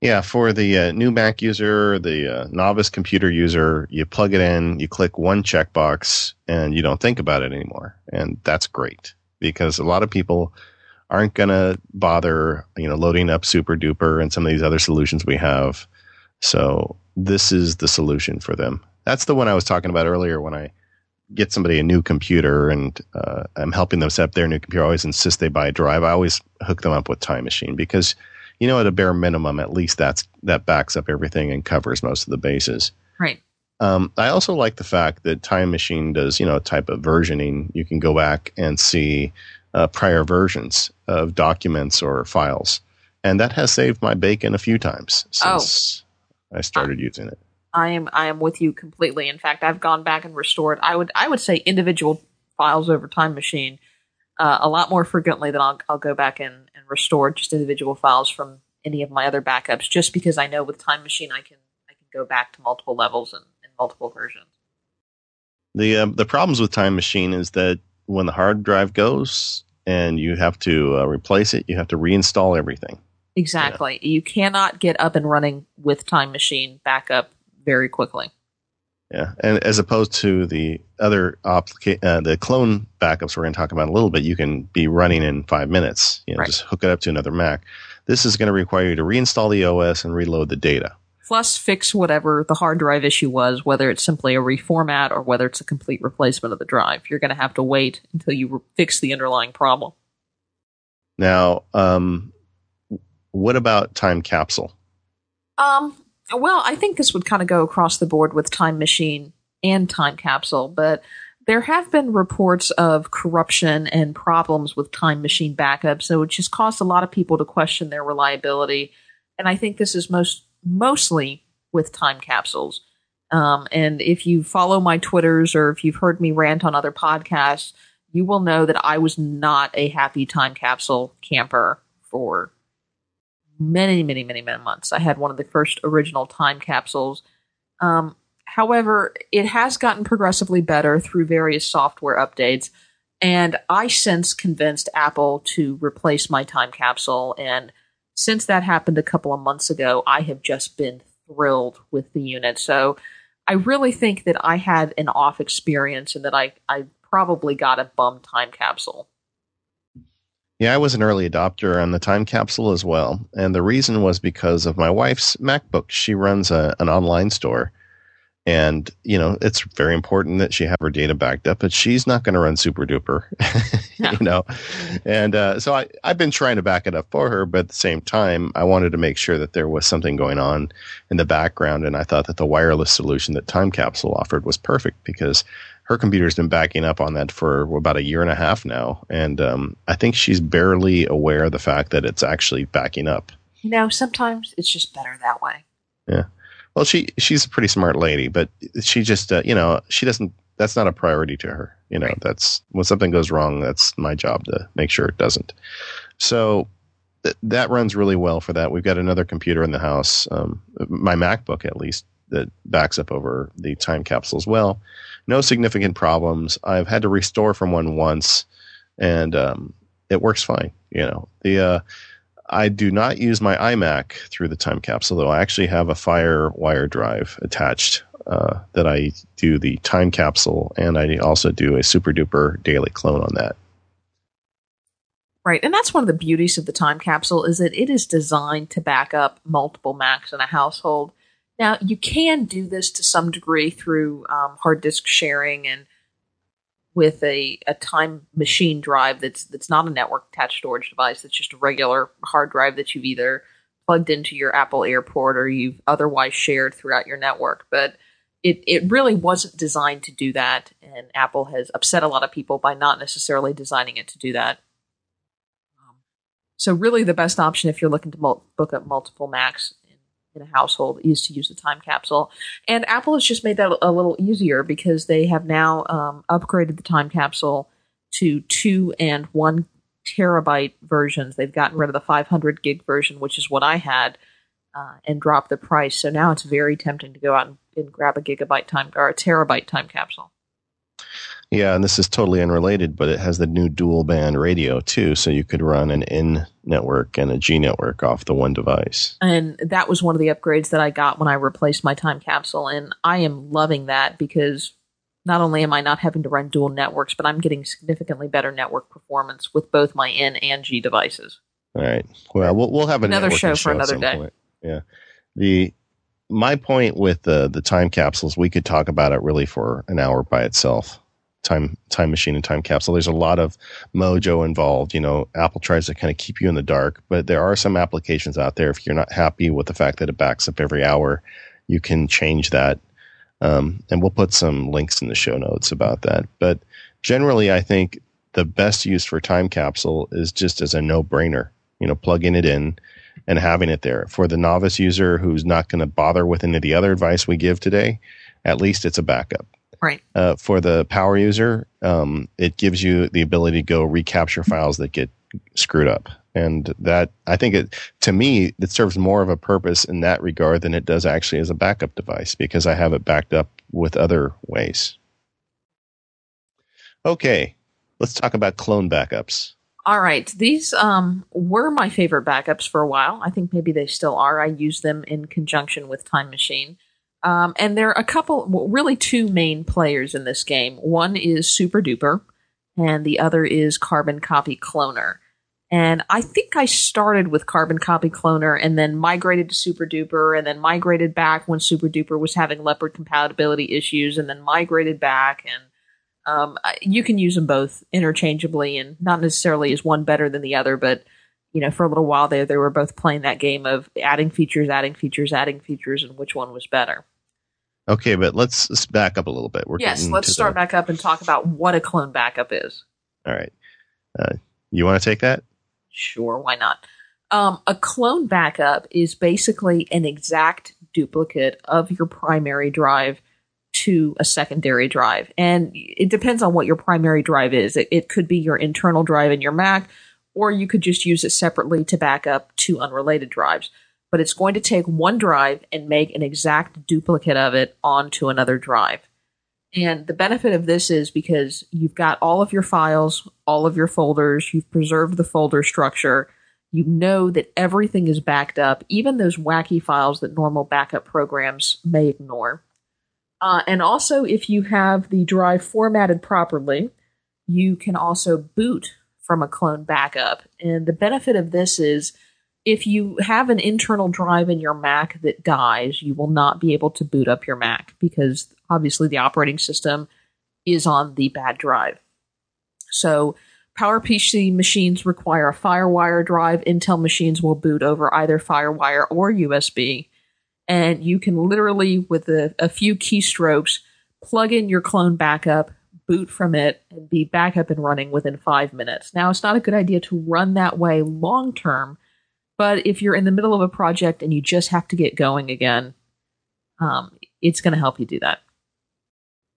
Yeah, for the uh, new Mac user, the uh, novice computer user, you plug it in, you click one checkbox, and you don't think about it anymore. And that's great because a lot of people aren't going to bother, you know, loading up SuperDuper and some of these other solutions we have. So this is the solution for them. That's the one I was talking about earlier when I get somebody a new computer and uh, I'm helping them set up their new computer. I always insist they buy a drive. I always hook them up with Time Machine because – you know, at a bare minimum, at least that's that backs up everything and covers most of the bases. Right. Um, I also like the fact that Time Machine does, you know, a type of versioning. You can go back and see uh, prior versions of documents or files, and that has saved my bacon a few times since oh. I started using it. I am I am with you completely. In fact, I've gone back and restored. I would I would say individual files over Time Machine uh, a lot more frequently than I'll I'll go back and restore just individual files from any of my other backups, just because I know with Time Machine I can I can go back to multiple levels and, and multiple versions. The uh, the problems with Time Machine is that when the hard drive goes and you have to uh, replace it, you have to reinstall everything. Exactly. Yeah. You cannot get up and running with Time Machine backup very quickly. Yeah, and as opposed to the other applica- uh, the clone backups we're going to talk about a little bit, you can be running in five minutes. You know, right. just hook it up to another Mac. This is going to require you to reinstall the OS and reload the data. Plus, fix whatever the hard drive issue was, whether it's simply a reformat or whether it's a complete replacement of the drive. You're going to have to wait until you re- fix the underlying problem. Now, um, what about Time Capsule? Um, well, I think this would kind of go across the board with Time Machine and Time Capsule, but there have been reports of corruption and problems with Time Machine backups, so it just caused a lot of people to question their reliability. And I think this is most mostly with time capsules. Um, and if you follow my Twitters or if you've heard me rant on other podcasts, you will know that I was not a happy time capsule camper for many, many, many, many months. I had one of the first original time capsules. Um, however, it has gotten progressively better through various software updates. And I since convinced Apple to replace my time capsule. And since that happened a couple of months ago, I have just been thrilled with the unit. So I really think that I had an off experience and that I, I probably got a bum time capsule. Yeah, I was an early adopter on the time capsule as well. And the reason was because of my wife's MacBook. She runs a, an online store. And, you know, it's very important that she have her data backed up, but she's not going to run SuperDuper, you know? And uh, so I, I've been trying to back it up for her, but at the same time, I wanted to make sure that there was something going on in the background. And I thought that the wireless solution that Time Capsule offered was perfect because her computer's been backing up on that for about a year and a half now, and um, I think she's barely aware of the fact that it's actually backing up. You know, sometimes it's just better that way. Yeah. Well, she she's a pretty smart lady, but she just uh, you know she doesn't. That's not a priority to her. You know, right. that's when something goes wrong. That's my job to make sure it doesn't. So th- that runs really well for that. We've got another computer in the house, um, my MacBook at least, that backs up over the time capsule as well no significant problems. I've had to restore from one once, and um, it works fine. You know, the uh, I do not use my iMac through the time capsule, though. I actually have a FireWire drive attached uh, that I do the time capsule, and I also do a SuperDuper daily clone on that. Right, and that's one of the beauties of the time capsule is that it is designed to back up multiple Macs in a household. Now, you can do this to some degree through um, hard disk sharing and with a, a time machine drive that's that's not a network attached storage device. That's just a regular hard drive that you've either plugged into your Apple Airport or you've otherwise shared throughout your network. But it, it really wasn't designed to do that, and Apple has upset a lot of people by not necessarily designing it to do that. Um, so, really, the best option if you're looking to mul- book up multiple Macs in, a household is to use the time capsule. And Apple has just made that a little easier because they have now um, upgraded the time capsule to two and one terabyte versions. They've gotten rid of the 500 gig version, which is what I had, uh, and dropped the price. So now it's very tempting to go out and and grab a gigabyte time or a terabyte time capsule. Yeah, and this is totally unrelated, but it has the new dual band radio too, so you could run an N network and a G network off the one device. And that was one of the upgrades that I got when I replaced my time capsule, and I am loving that because not only am I not having to run dual networks, but I'm getting significantly better network performance with both my N and G devices. All right. Well, we'll, we'll have another show for show another day. Point. Yeah. The my point with the the time capsules, we could talk about it really for an hour by itself. Time time machine and time capsule. There's a lot of mojo involved. You know, Apple tries to kind of keep you in the dark, but there are some applications out there. If you're not happy with the fact that it backs up every hour, you can change that. Um, and we'll put some links in the show notes about that. But generally, I think the best use for time capsule is just as a no brainer. You know, plugging it in and having it there. For the novice user who's not going to bother with any of the other advice we give today, at least it's a backup. Right. Uh, for the power user, um, it gives you the ability to go recapture files that get screwed up. And that, I think it, to me, it serves more of a purpose in that regard than it does actually as a backup device because I have it backed up with other ways. Okay, let's talk about clone backups. All right. These um, were my favorite backups for a while. I think maybe they still are. I use them in conjunction with Time Machine. Um, and there are a couple, well, really two main players in this game. One is SuperDuper, and the other is Carbon Copy Cloner. And I think I started with Carbon Copy Cloner and then migrated to SuperDuper and then migrated back when SuperDuper was having Leopard compatibility issues and then migrated back. And um, you can use them both interchangeably, and not necessarily is one better than the other, but you know, for a little while there, they were both playing that game of adding features, adding features, adding features, and which one was better. Okay, but let's, let's back up a little bit. We're yes, let's start the... back up and talk about what a clone backup is. All right, uh, you want to take that? Sure, why not? Um, a clone backup is basically an exact duplicate of your primary drive to a secondary drive. And it depends on what your primary drive is. It, it, could be your internal drive in your Mac, or you could just use it separately to back up two unrelated drives. But it's going to take one drive and make an exact duplicate of it onto another drive. And the benefit of this is because you've got all of your files, all of your folders, you've preserved the folder structure, you know that everything is backed up, even those wacky files that normal backup programs may ignore. Uh, and also, if you have the drive formatted properly, you can also boot from a clone backup. And the benefit of this is if you have an internal drive in your Mac that dies, you will not be able to boot up your Mac because obviously the operating system is on the bad drive. So, PowerPC machines require a FireWire drive. Intel machines will boot over either FireWire or USB and you can literally, with a, a few keystrokes, plug in your clone backup, boot from it, and be back up and running within five minutes. Now, it's not a good idea to run that way long term, but if you're in the middle of a project and you just have to get going again, um, it's going to help you do that.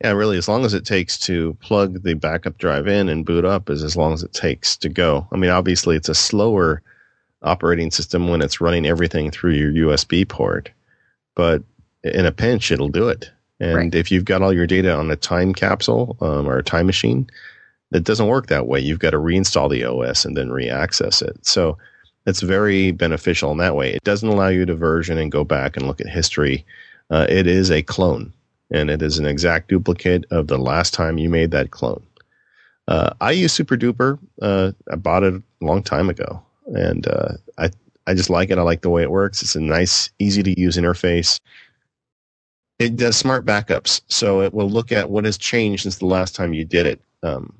Yeah, really, as long as it takes to plug the backup drive in and boot up is as long as it takes to go. I mean, obviously, it's a slower operating system when it's running everything through your USB port but in a pinch, it'll do it. And right. if you've got all your data on a time capsule um, or a time machine, it doesn't work that way. You've got to reinstall the OS and then reaccess it. So it's very beneficial in that way. It doesn't allow you to version and go back and look at history. Uh, it is a clone, and it is an exact duplicate of the last time you made that clone. Uh, I use SuperDuper. Uh, I bought it a long time ago, and uh, I I just like it. I like the way it works. It's a nice, easy to use interface. It does smart backups, so it will look at what has changed since the last time you did it. Um,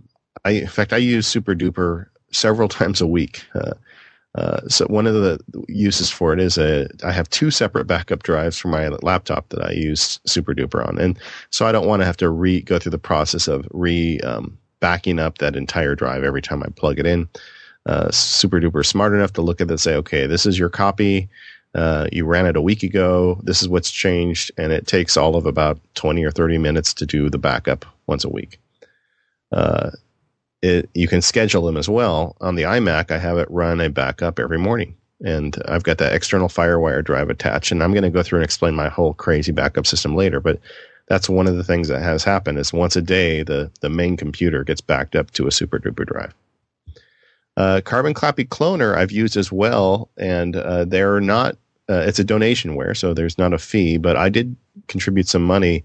I, in fact, I use SuperDuper several times a week. Uh, uh, so one of the uses for it is a I have two separate backup drives for my laptop that I use SuperDuper on, and so I don't want to have to re go through the process of re um, backing up that entire drive every time I plug it in. Uh, SuperDuper smart enough to look at it and say, okay, this is your copy. Uh, you ran it a week ago. This is what's changed, and it takes all of about twenty or thirty minutes to do the backup once a week. Uh, it, you can schedule them as well. On the iMac, I have it run a backup every morning. And I've got that external FireWire drive attached. And I'm going to go through and explain my whole crazy backup system later. But that's one of the things that has happened is once a day, the, the main computer gets backed up to a SuperDuper drive. Uh, Carbon Copy Cloner I've used as well, and uh, they're not. Uh, it's a donation donationware, so there's not a fee. But I did contribute some money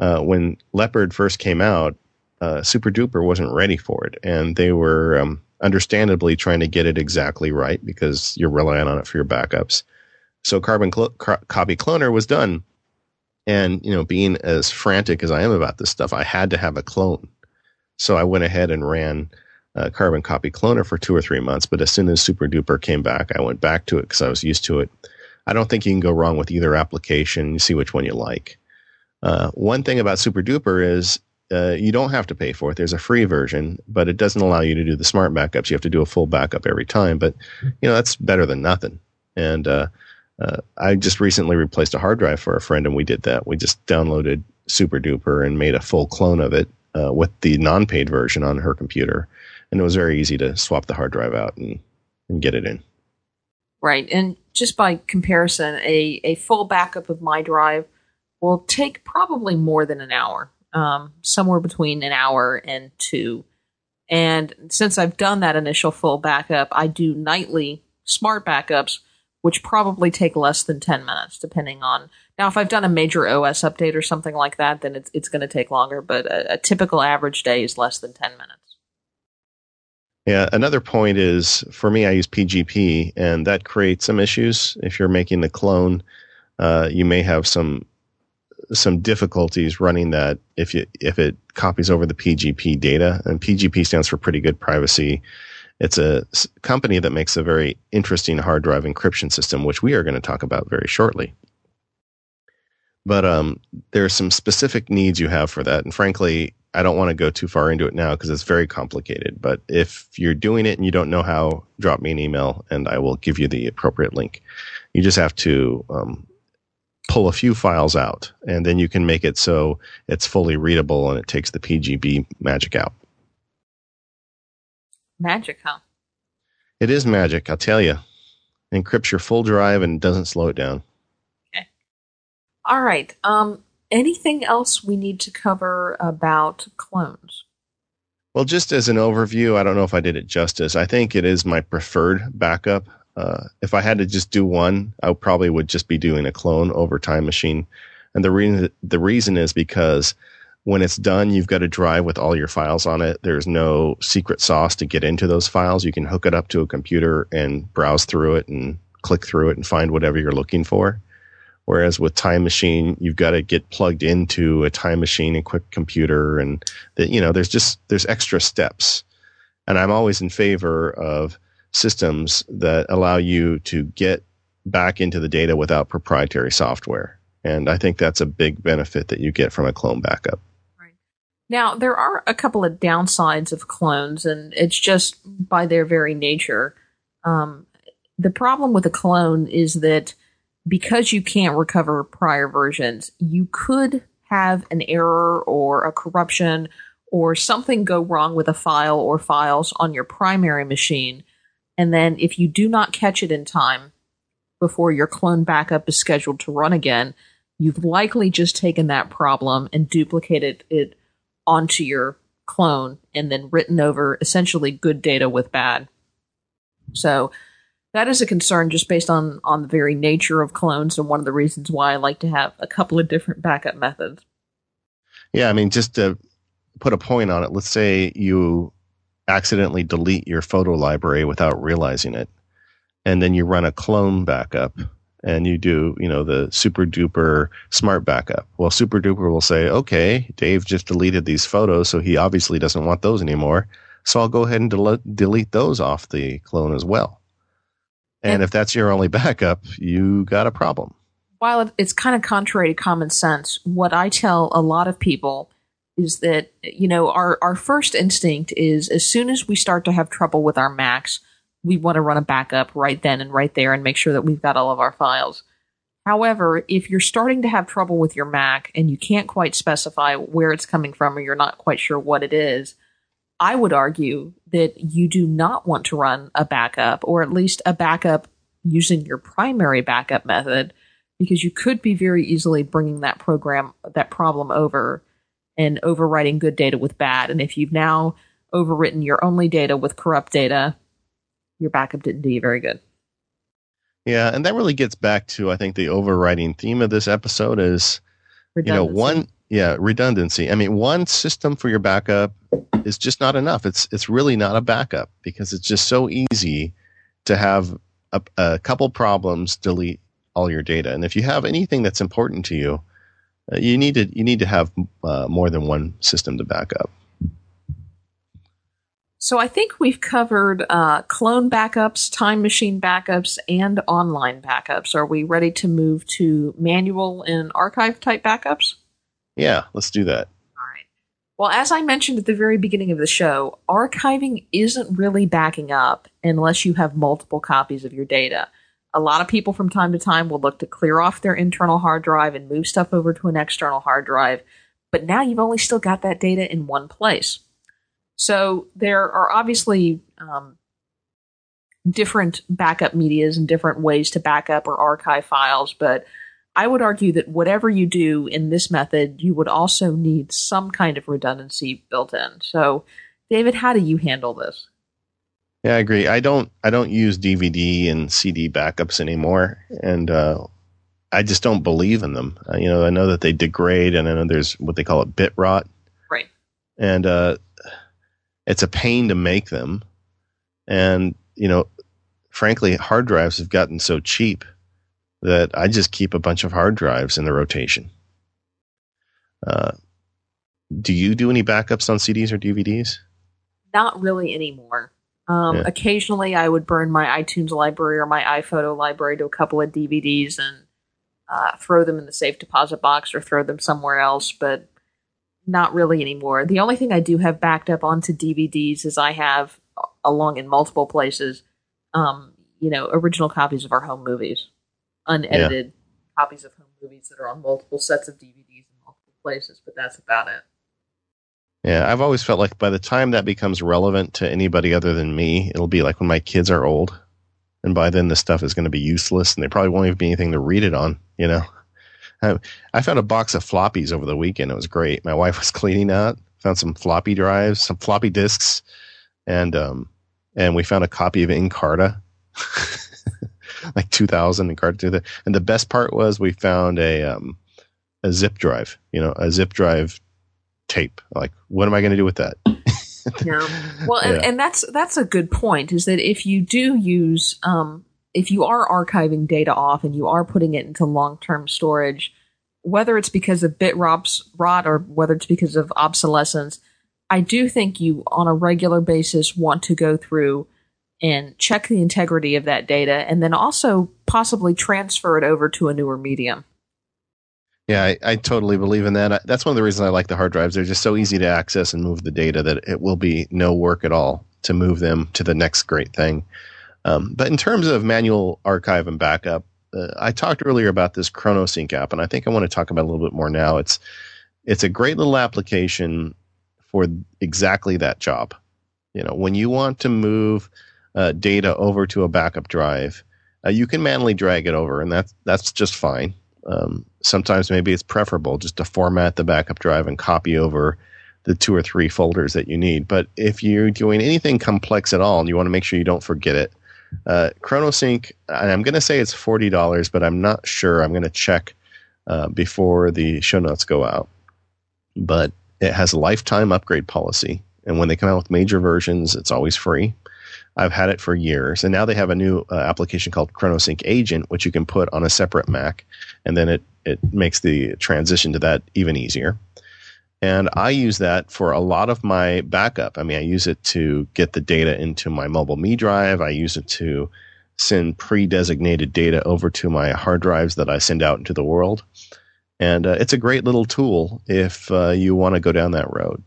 uh, when Leopard first came out uh, SuperDuper wasn't ready for it, and they were um, understandably trying to get it exactly right because you're relying on it for your backups. So Carbon Copy Cloner was done, and you know, being as frantic as I am about this stuff, I had to have a clone. So I went ahead and ran uh, Carbon Copy Cloner for two or three months. But as soon as SuperDuper came back, I went back to it because I was used to it. I don't think you can go wrong with either application. You see which one you like. Uh, one thing about SuperDuper is uh, you don't have to pay for it. There's a free version, but it doesn't allow you to do the smart backups. You have to do a full backup every time. But you know that's better than nothing. And uh, uh, I just recently replaced a hard drive for a friend, and we did that. We just downloaded SuperDuper and made a full clone of it uh, with the non-paid version on her computer, and it was very easy to swap the hard drive out and, and get it in. Right, and just by comparison, a a full backup of my drive will take probably more than an hour um, somewhere between an hour and two. And since I've done that initial full backup, I do nightly smart backups, which probably take less than 10 minutes, depending on. Now, if I've done a major OS update or something like that, then it's, it's going to take longer, but a, a typical average day is less than 10 minutes. Yeah, another point is for me, I use PGP, and that creates some issues. If you're making the clone, uh, you may have some some difficulties running that if you if it copies over the PGP data, and PGP stands for Pretty Good Privacy. It's a company that makes a very interesting hard drive encryption system, which we are going to talk about very shortly. But um, there are some specific needs you have for that, and frankly, I don't want to go too far into it now because it's very complicated. But if you're doing it and you don't know how, drop me an email, and I will give you the appropriate link. You just have to um, pull a few files out, and then you can make it so it's fully readable and it takes the PGP magic out. Magic, huh? It is magic, I'll tell you. Encrypts your full drive and doesn't slow it down. All right. Um, anything else we need to cover about clones? Well, just as an overview, I don't know if I did it justice. I think it is my preferred backup. Uh, if I had to just do one, I probably would just be doing a clone over Time Machine. And the reason the reason is because when it's done, you've got a drive with all your files on it. There's no secret sauce to get into those files. You can hook it up to a computer and browse through it and click through it and find whatever you're looking for. Whereas with Time Machine, you've got to get plugged into a Time Machine and quick computer, and that you know, there's just there's extra steps. And I'm always in favor of systems that allow you to get back into the data without proprietary software. And I think that's a big benefit that you get from a clone backup. Right. Now, there are a couple of downsides of clones, and it's just by their very nature. Um, the problem with a clone is that because you can't recover prior versions, you could have an error or a corruption or something go wrong with a file or files on your primary machine and then if you do not catch it in time before your clone backup is scheduled to run again, you've likely just taken that problem and duplicated it onto your clone and then written over essentially good data with bad. So that is a concern just based on on the very nature of clones and one of the reasons why I like to have a couple of different backup methods. Yeah, I mean just to put a point on it, let's say you accidentally delete your photo library without realizing it. And then you run a clone backup and you do, you know, the SuperDuper smart backup. Well, SuperDuper will say, okay, Dave just deleted these photos, so he obviously doesn't want those anymore. So I'll go ahead and del- delete those off the clone as well. And, and if that's your only backup, you got a problem. While it's kind of contrary to common sense, what I tell a lot of people is that, you know, our, our first instinct is as soon as we start to have trouble with our Macs, we want to run a backup right then and right there and make sure that we've got all of our files. However, if you're starting to have trouble with your Mac and you can't quite specify where it's coming from or you're not quite sure what it is, I would argue that you do not want to run a backup or at least a backup using your primary backup method because you could be very easily bringing that program, that problem over and overwriting good data with bad. And if you've now overwritten your only data with corrupt data, your backup didn't do you very good. Yeah, and that really gets back to I think the overriding theme of this episode is you know one yeah redundancy. I mean one system for your backup is just not enough. It's it's really not a backup because it's just so easy to have a, a couple problems delete all your data. And if you have anything that's important to you, uh, you need to you need to have uh, more than one system to back up. So I think we've covered uh, clone backups, time machine backups, and online backups. Are we ready to move to manual and archive type backups? Yeah, let's do that. All right. Well, as I mentioned at the very beginning of the show, archiving isn't really backing up unless you have multiple copies of your data. A lot of people from time to time will look to clear off their internal hard drive and move stuff over to an external hard drive, but now you've only still got that data in one place. So there are obviously um, different backup medias and different ways to backup or archive files, but I would argue that whatever you do in this method, you would also need some kind of redundancy built in. So, David, how do you handle this? Yeah, I agree. I don't I don't use DVD and CD backups anymore, and uh, I just don't believe in them. Uh, you know, I know that they degrade, and I know there's what they call it bit rot. Right. And uh, it's a pain to make them. And, you know, frankly, hard drives have gotten so cheap that I just keep a bunch of hard drives in the rotation. Uh, do you do any backups on CDs or DVDs? Not really anymore. Um, yeah. Occasionally, I would burn my iTunes library or my iPhoto library to a couple of DVDs and uh, throw them in the safe deposit box or throw them somewhere else. But not really anymore. The only thing I do have backed up onto DVDs is I have along in multiple places, um, you know, original copies of our home movies, unedited yeah. copies of home movies that are on multiple sets of DVDs in multiple places, but that's about it. Yeah, I've always felt like by the time that becomes relevant to anybody other than me, it'll be like when my kids are old. And by then, this stuff is going to be useless, and they probably won't even be anything to read it on, you know? I found a box of floppies over the weekend. It was great. My wife was cleaning out, found some floppy drives, some floppy disks, and um, and we found a copy of Encarta, like 2000 and Encarta. And the best part was we found a um, a zip drive. You know, a zip drive tape. Like, what am I going to do with that? yeah. Well, yeah. And, and, that's that's a good point. Is that if you do use um, if you are archiving data off and you are putting it into long term storage, whether it's because of bit rot or whether it's because of obsolescence, I do think you on a regular basis want to go through and check the integrity of that data and then also possibly transfer it over to a newer medium. Yeah, I, I, totally believe in that. That's one of the reasons I like the hard drives. They're just so easy to access and move the data that it will be no work at all to move them to the next great thing. Um, but in terms of manual archive and backup, uh, I talked earlier about this ChronoSync app, and I think I want to talk about a little bit more now. It's it's a great little application for exactly that job. You know, when you want to move uh, data over to a backup drive, uh, you can manually drag it over, and that's that's just fine. Um, sometimes maybe it's preferable just to format the backup drive and copy over the two or three folders that you need. But if you're doing anything complex at all and you want to make sure you don't forget it, uh, ChronoSync, I'm going to say it's forty dollars, but I'm not sure. I'm going to check uh, before the show notes go out. But it has a lifetime upgrade policy, and when they come out with major versions, it's always free. I've had it for years, and now they have a new uh, application called ChronoSync Agent, which you can put on a separate Mac, and then it it makes the transition to that even easier. And I use that for a lot of my backup. I mean, I use it to get the data into my MobileMe drive. I use it to send pre-designated data over to my hard drives that I send out into the world. And uh, it's a great little tool if uh, you want to go down that road.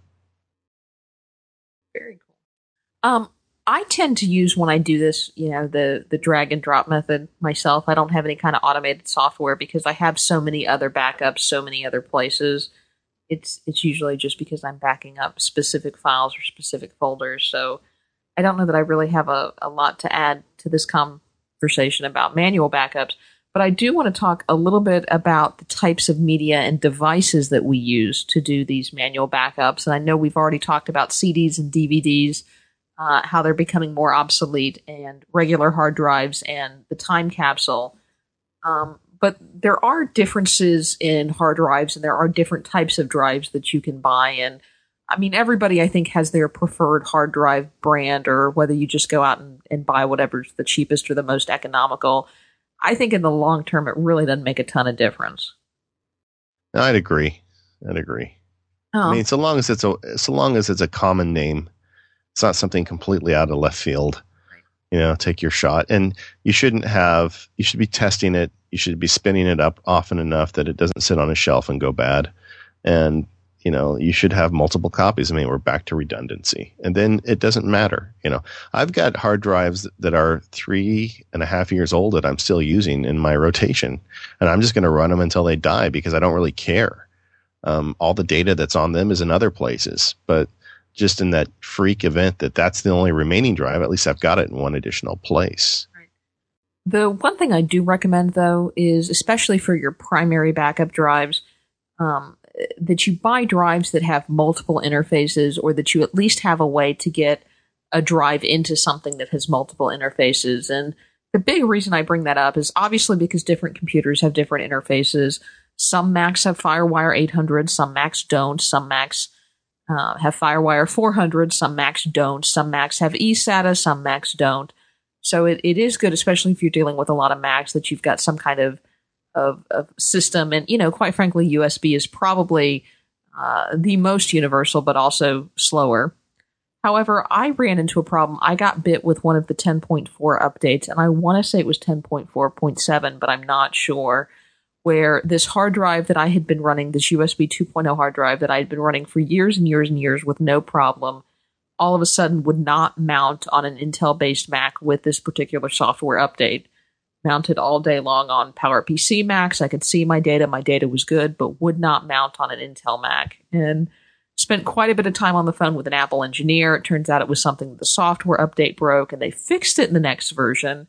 Very cool. Um, I tend to use when I do this, you know, the the drag and drop method myself. I don't have any kind of automated software because I have so many other backups, so many other places. It's it's usually just because I'm backing up specific files or specific folders. So I don't know that I really have a, a lot to add to this conversation about manual backups. But I do want to talk a little bit about the types of media and devices that we use to do these manual backups. And I know we've already talked about CDs and DVDs, uh, how they're becoming more obsolete, and regular hard drives and the time capsule. Um, but there are differences in hard drives, and there are different types of drives that you can buy. And I mean, everybody I think has their preferred hard drive brand, or whether you just go out and, and buy whatever's the cheapest or the most economical. I think in the long term, it really doesn't make a ton of difference. I'd agree. I'd agree. Oh. I mean, so long as it's a so long as it's a common name, it's not something completely out of left field. You know, take your shot, and you shouldn't have. You should be testing it. You should be spinning it up often enough that it doesn't sit on a shelf and go bad. And you know, you should have multiple copies. I mean, we're back to redundancy. And then it doesn't matter. You know, I've got hard drives that are three and a half years old that I'm still using in my rotation. And I'm just going to run them until they die because I don't really care. Um, all the data that's on them is in other places. But just in that freak event that that's the only remaining drive, at least I've got it in one additional place. The one thing I do recommend, though, is especially for your primary backup drives, um, that you buy drives that have multiple interfaces or that you at least have a way to get a drive into something that has multiple interfaces. And the big reason I bring that up is obviously because different computers have different interfaces. Some Macs have FireWire 800, some Macs don't, some Macs uh, have FireWire 400, some Macs don't, some Macs have eSATA, some Macs don't. So it, it is good, especially if you're dealing with a lot of Macs, that you've got some kind of of, of system. And, you know, quite frankly, USB is probably uh, the most universal, but also slower. However, I ran into a problem. I got bit with one of the 10.4 updates, and I want to say it was 10.4.7, but I'm not sure. Where this hard drive that I had been running, this USB 2.0 hard drive that I had been running for years and years and years with no problem, all of a sudden would not mount on an Intel based Mac with this particular software update mounted all day long on PowerPC Macs. I could see my data. My data was good, but would not mount on an Intel Mac. And spent quite a bit of time on the phone with an Apple engineer. It turns out it was something the software update broke and they fixed it in the next version.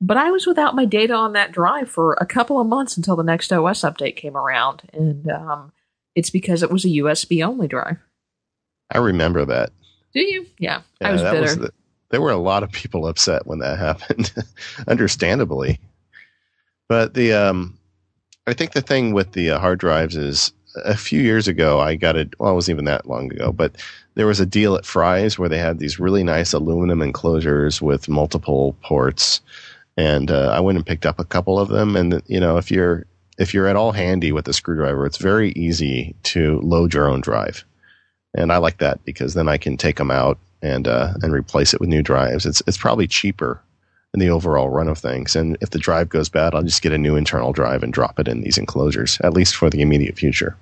But I was without my data on that drive for a couple of months until the next OS update came around. And um, it's because it was a USB only drive. I remember that. Do you? Yeah. yeah I was bitter. Was the, there were a lot of people upset when that happened, understandably. But the um, I think the thing with the uh, hard drives is a few years ago I got it. Well, it wasn't even that long ago, but there was a deal at Fry's where they had these really nice aluminum enclosures with multiple ports, and uh, I went and picked up a couple of them. And you know, if you're if you're at all handy with a screwdriver, it's very easy to load your own drive. And I like that because then I can take them out and uh, and replace it with new drives. It's it's probably cheaper in the overall run of things. And if the drive goes bad, I'll just get a new internal drive and drop it in these enclosures, at least for the immediate future.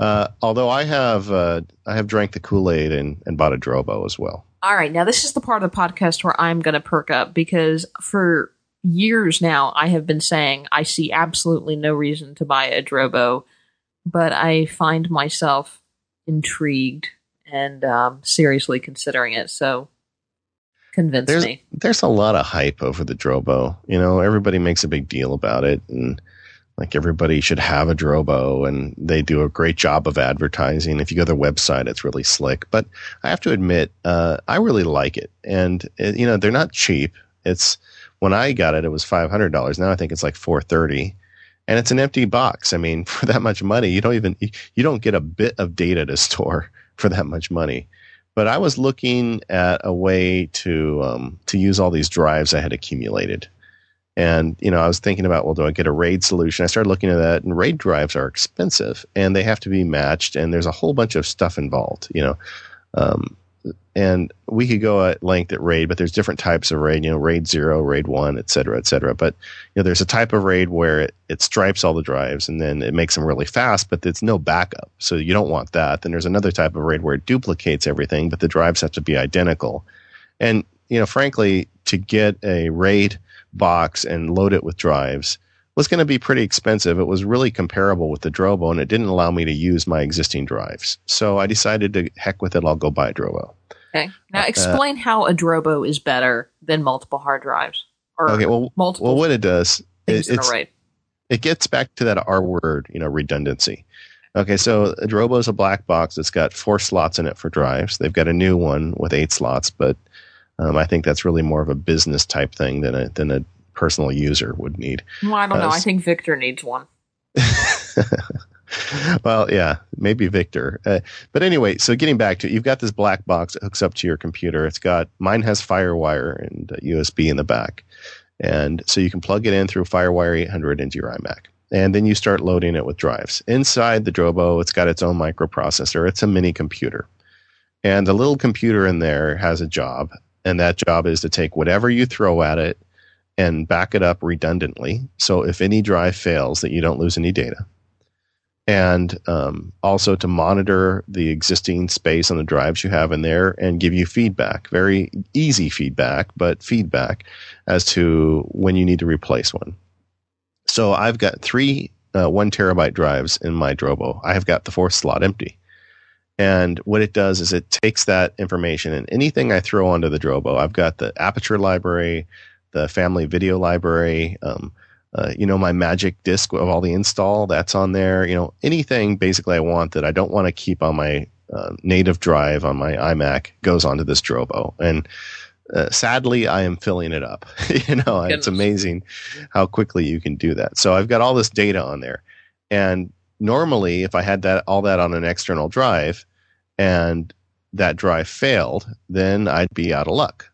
Uh, although I have uh, I have drank the Kool Aid and, and bought a Drobo as well. All right, now this is the part of the podcast where I'm going to perk up because for years now I have been saying I see absolutely no reason to buy a Drobo, but I find myself intrigued and um, seriously considering it. So convince there's, me. There's a lot of hype over the Drobo. You know, everybody makes a big deal about it, and like everybody should have a Drobo, and they do a great job of advertising. If you go to their website, it's really slick. But I have to admit, uh, I really like it, and it, you know, they're not cheap. It's when I got it, it was five hundred dollars. Now I think it's like four thirty and it's an empty box. I mean, for that much money, you don't even you don't get a bit of data to store for that much money. But I was looking at a way to um, to use all these drives I had accumulated. And you know, I was thinking about, well, do I get a RAID solution? I started looking at that, and RAID drives are expensive, and they have to be matched, and there's a whole bunch of stuff involved. You know, um, and we could go at length at RAID, but there's different types of RAID. You know, RAID zero, RAID one, et cetera, et cetera. But you know, there's a type of RAID where it, it stripes all the drives, and then it makes them really fast, but it's no backup, so you don't want that. Then there's another type of RAID where it duplicates everything, but the drives have to be identical. And you know, frankly, to get a RAID box and load it with drives was going to be pretty expensive. It was really comparable with the Drobo, and it didn't allow me to use my existing drives. So I decided to heck with it. I'll go buy a Drobo. Okay. Now explain uh, how a Drobo is better than multiple hard drives. Or okay. Well, multiple well, what it does, it, it's, it gets back to that R word, you know, redundancy. Okay, so Drobo is a black box. It's got four slots in it for drives. They've got a new one with eight slots, but um, I think that's really more of a business type thing than a than a personal user would need. Well, I don't uh, know. I think Victor needs one. well, yeah, maybe Victor. Uh, but anyway, so getting back to it, you've got this black box that hooks up to your computer. It's got mine has FireWire and USB in the back, and so you can plug it in through FireWire 800 into your iMac. And then you start loading it with drives. Inside the Drobo, it's got its own microprocessor. It's a mini computer. And the little computer in there has a job, and that job is to take whatever you throw at it and back it up redundantly. So if any drive fails, that you don't lose any data. And um, also to monitor the existing space on the drives you have in there and give you feedback, very easy feedback, but feedback as to when you need to replace one. So I've got three uh, one terabyte drives in my Drobo. I have got the fourth slot empty. And what it does is it takes that information and anything I throw onto the Drobo, I've got the aperture library, the family video library, um, uh, you know, my magic disk of all the install that's on there. You know, anything basically I want that I don't want to keep on my uh, native drive on my iMac goes onto this Drobo. And uh, sadly, I am filling it up. you know, Goodness. it's amazing how quickly you can do that. So I've got all this data on there, and normally, if I had that all that on an external drive, and that drive failed, then I'd be out of luck.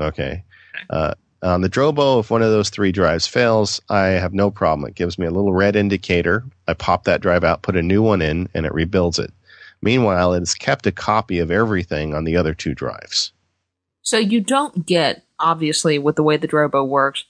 Okay. Uh, on the Drobo, if one of those three drives fails, I have no problem. It gives me a little red indicator. I pop that drive out, put a new one in, and it rebuilds it. Meanwhile, it has kept a copy of everything on the other two drives. So you don't get, obviously, with the way the Drobo works,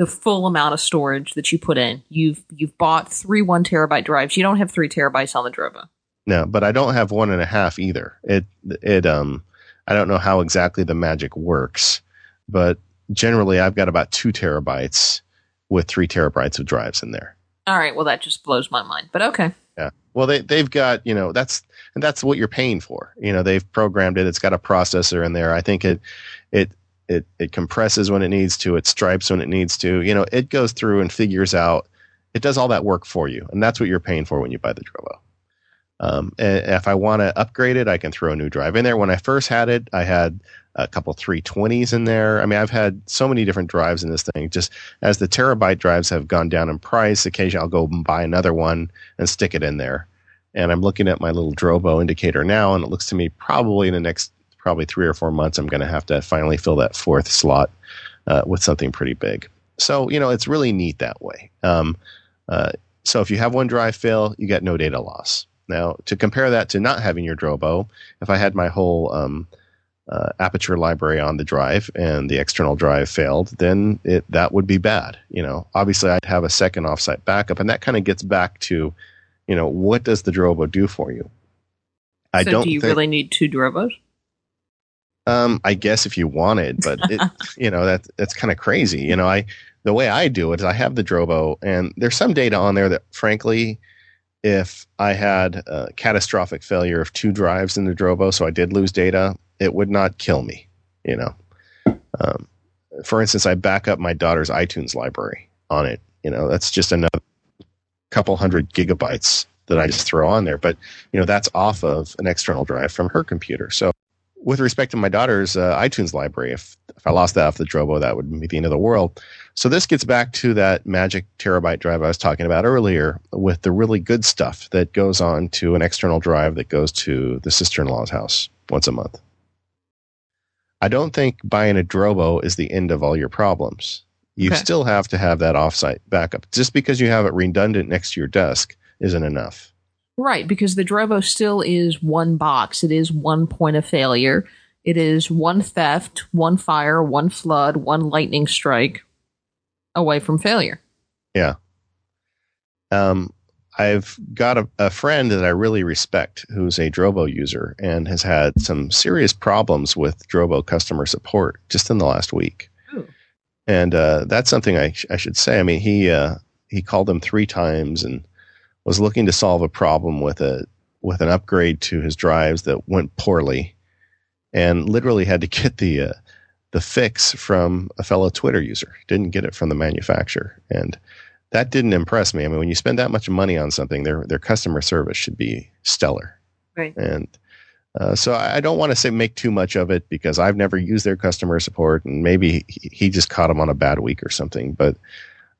the full amount of storage that you put in. You've you've bought three one terabyte drives. You don't have three terabytes on the Drobo. No, but I don't have one and a half either. It it um I don't know how exactly the magic works, but generally I've got about two terabytes with three terabytes of drives in there. All right. Well, that just blows my mind, but okay. Yeah. Well, they, they've got, you know, that's, and that's what you're paying for. You know, they've programmed it. It's got a processor in there. I think it, it, it, it compresses when it needs to. It stripes when it needs to. You know, it goes through and figures out. It does all that work for you, and that's what you're paying for when you buy the Drobo. Um, and if I want to upgrade it, I can throw a new drive in there. When I first had it, I had a couple 320s in there. I mean, I've had so many different drives in this thing. Just as the terabyte drives have gone down in price, occasionally I'll go and buy another one and stick it in there. And I'm looking at my little Drobo indicator now, and it looks to me probably in the next probably three or four months, I'm going to have to finally fill that fourth slot uh, with something pretty big. So, you know, it's really neat that way. Um, uh, so if you have one drive fail, you get no data loss. Now, to compare that to not having your Drobo, if I had my whole um, uh, aperture library on the drive and the external drive failed, then it that would be bad. You know, obviously I'd have a second offsite backup, and that kind of gets back to, you know, what does the Drobo do for you? I so don't. Do you think, really need two Drobos? Um, I guess if you wanted, but it, you know that that's kind of crazy. You know, I the way I do it is I have the Drobo, and there's some data on there that, frankly, if I had a catastrophic failure of two drives in the Drobo, so I did lose data, it would not kill me. You know, um, for instance, I back up my daughter's iTunes library on it. You know, that's just another couple hundred gigabytes that I just throw on there. But you know, that's off of an external drive from her computer. So, with respect to my daughter's uh, iTunes library, if if I lost that off the Drobo, that would be the end of the world. So this gets back to that magic terabyte drive I was talking about earlier, with the really good stuff that goes on to an external drive that goes to the sister-in-law's house once a month. I don't think buying a Drobo is the end of all your problems. You Okay. still have to have that offsite backup. Just because you have it redundant next to your desk isn't enough. Right, because the Drobo still is one box. It is one point of failure. It is one theft, one fire, one flood, one lightning strike away from failure. Yeah. Um, I've got a, a friend that I really respect who's a Drobo user and has had some serious problems with Drobo customer support just in the last week. Ooh. And uh, that's something I, sh- I should say. I mean, he uh, he called them three times and was looking to solve a problem with a with an upgrade to his drives that went poorly, and literally had to get the uh, the fix from a fellow Twitter user. Didn't get it from the manufacturer, and that didn't impress me. I mean, when you spend that much money on something, their their customer service should be stellar. Right. And uh, so I don't want to say make too much of it because I've never used their customer support, and maybe he, he just caught him on a bad week or something. But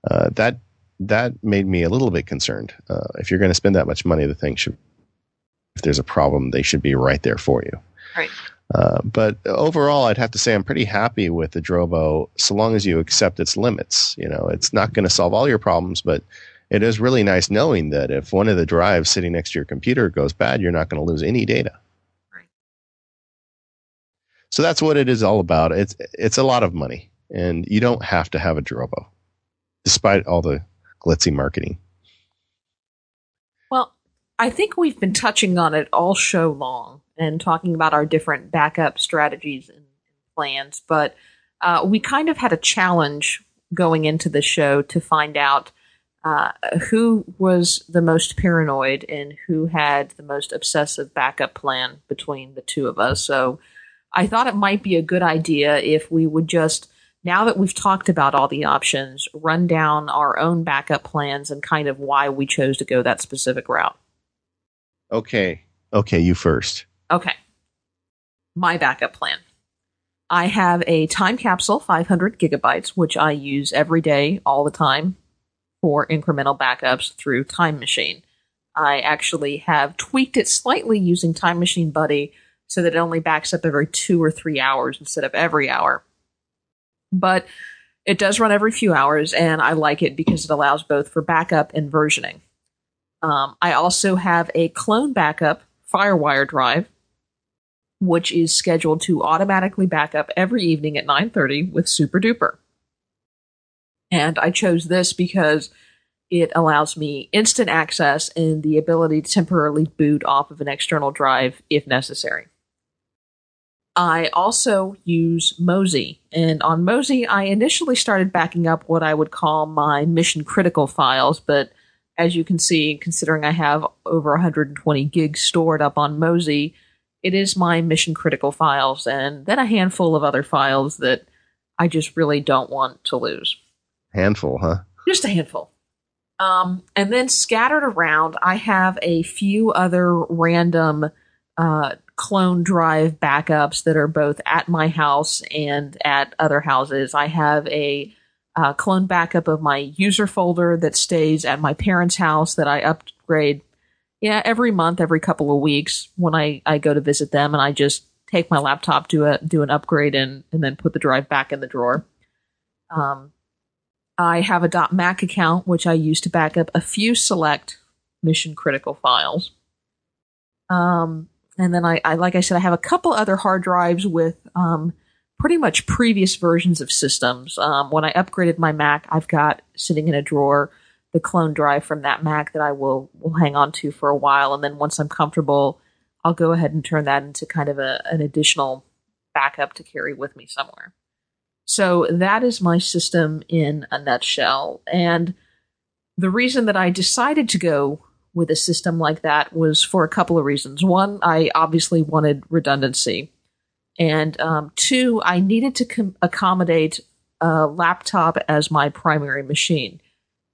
uh, that that made me a little bit concerned. Uh, if you're going to spend that much money, the thing should, if there's a problem, they should be right there for you. Right. Uh, but overall, I'd have to say I'm pretty happy with the Drobo, so long as you accept its limits. You know, it's not going to solve all your problems, but it is really nice knowing that if one of the drives sitting next to your computer goes bad, you're not going to lose any data. Right. So that's what it is all about. It's it's a lot of money, and you don't have to have a Drobo, despite all the glitzy marketing. Well, I think we've been touching on it all show long and talking about our different backup strategies and plans, but uh, we kind of had a challenge going into the show to find out uh, who was the most paranoid and who had the most obsessive backup plan between the two of us. So I thought it might be a good idea if we would just now that we've talked about all the options, run down our own backup plans and kind of why we chose to go that specific route. Okay, okay, you first. Okay. My backup plan. I have a time capsule, 500 gigabytes, which I use every day, all the time, for incremental backups through Time Machine. I actually have tweaked it slightly using Time Machine Buddy so that it only backs up every two or three hours instead of every hour. But it does run every few hours, and I like it because it allows both for backup and versioning. Um, I also have a clone backup FireWire drive, which is scheduled to automatically back up every evening at 9:30 with SuperDuper. And I chose this because it allows me instant access and the ability to temporarily boot off of an external drive if necessary. I also use Mozy, and on Mozy, I initially started backing up what I would call my mission critical files, but as you can see, considering I have over 120 gigs stored up on Mozy, it is my mission critical files, and then a handful of other files that I just really don't want to lose. Handful, huh? Just a handful. Um, and then scattered around, I have a few other random uh, clone drive backups that are both at my house and at other houses. I have a uh, clone backup of my user folder that stays at my parents' house that I upgrade. Yeah, every month, every couple of weeks when I, I go to visit them, and I just take my laptop, do a do an upgrade, and and then put the drive back in the drawer. Um, I have a .Mac account which I use to back up a few select mission critical files. Um, and then I, I, like I said, I have a couple other hard drives with um, pretty much previous versions of systems. Um, when I upgraded my Mac, I've got sitting in a drawer the clone drive from that Mac that I will will hang on to for a while, and then once I'm comfortable, I'll go ahead and turn that into kind of a, an additional backup to carry with me somewhere. So that is my system in a nutshell. And the reason that I decided to go with a system like that was for a couple of reasons. One, I obviously wanted redundancy. And um, two, I needed to com- accommodate a laptop as my primary machine.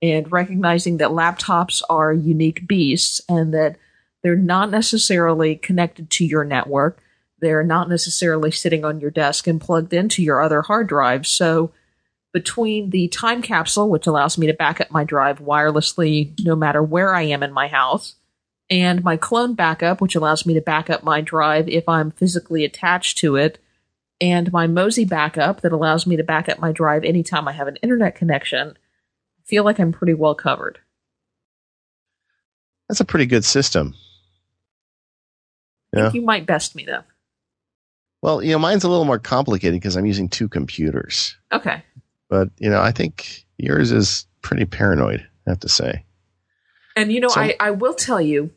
And recognizing that laptops are unique beasts and that they're not necessarily connected to your network, they're not necessarily sitting on your desk and plugged into your other hard drives. So, between the time capsule, which allows me to back up my drive wirelessly no matter where I am in my house, and my clone backup, which allows me to back up my drive if I'm physically attached to it, and my Mozy backup that allows me to back up my drive anytime I have an internet connection, I feel like I'm pretty well covered. That's a pretty good system. Think you might best me though. Well, you know, mine's a little more complicated because I'm using two computers. Okay. But, you know, I think yours is pretty paranoid, I have to say. And, you know, so, I, I will tell you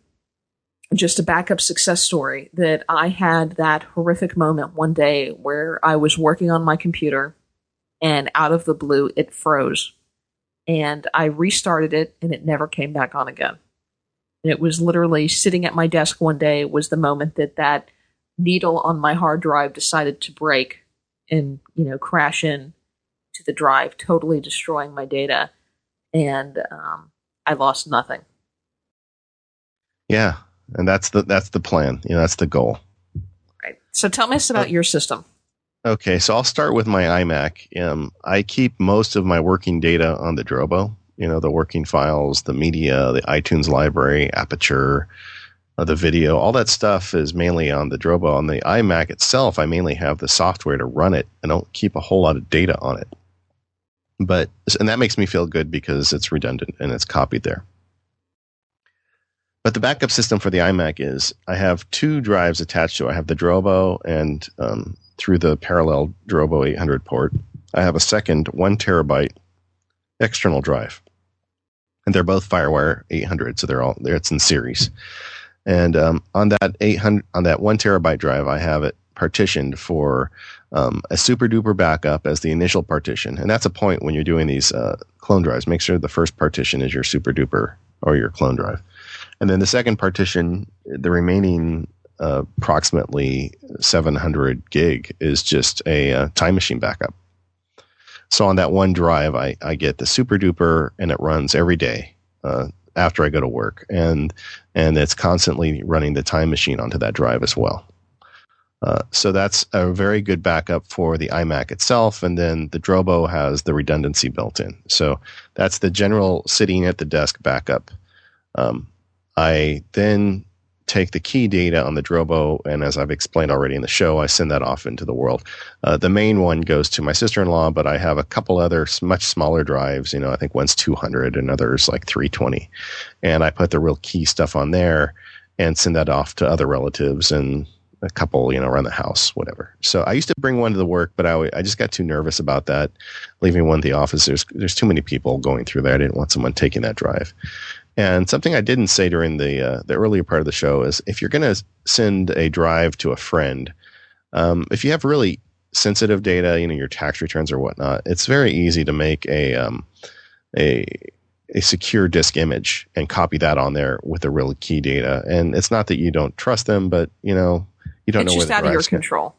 just a backup success story that I had that horrific moment one day where I was working on my computer and out of the blue it froze. And I restarted it and it never came back on again. And it was literally sitting at my desk one day was the moment that that needle on my hard drive decided to break and, you know, crash in to the drive, totally destroying my data. And um, I lost nothing. Yeah, and that's the that's the plan. You know, that's the goal. Right. So tell me about uh, your system. Okay, so I'll start with my iMac. Um, I keep most of my working data on the Drobo. You know, the working files, the media, the iTunes library, Aperture, uh, the video, all that stuff is mainly on the Drobo. On the iMac itself, I mainly have the software to run it. I don't keep a whole lot of data on it. But and that makes me feel good because it's redundant and it's copied there. But the backup system for the iMac is I have two drives attached to it. I have the Drobo and um, through the parallel Drobo 800 port, I have a second one terabyte external drive. And they're both FireWire 800, so they're all there. It's in series. And um, on that 800 on that one terabyte drive, I have it partitioned for um, a SuperDuper backup as the initial partition. And that's a point when you're doing these uh, clone drives. Make sure the first partition is your SuperDuper or your clone drive. And then the second partition, the remaining uh, approximately 700 gig is just a uh, time machine backup. So on that one drive, I, I get the SuperDuper and it runs every day. Uh, after I go to work, and and it's constantly running the time machine onto that drive as well. Uh, so that's a very good backup for the iMac itself, and then the Drobo has the redundancy built in. So that's the general sitting at the desk backup. Um, I then take the key data on the Drobo, and as I've explained already in the show, I send that off into the world. Uh, the main one goes to my sister-in-law, but I have a couple other much smaller drives. You know, I think one's 200 and others like 320, and I put the real key stuff on there and send that off to other relatives and a couple, you know, around the house, whatever. So I used to bring one to the work, but I, I just got too nervous about that, leaving one at the office. There's there's too many people going through there. I didn't want someone taking that drive. And something I didn't say during the uh, the earlier part of the show is if you're going to send a drive to a friend, um, if you have really sensitive data, you know your tax returns or whatnot, it's very easy to make a um, a a secure disk image and copy that on there with the real key data. And it's not that you don't trust them, but you know you don't it's know just out of your control.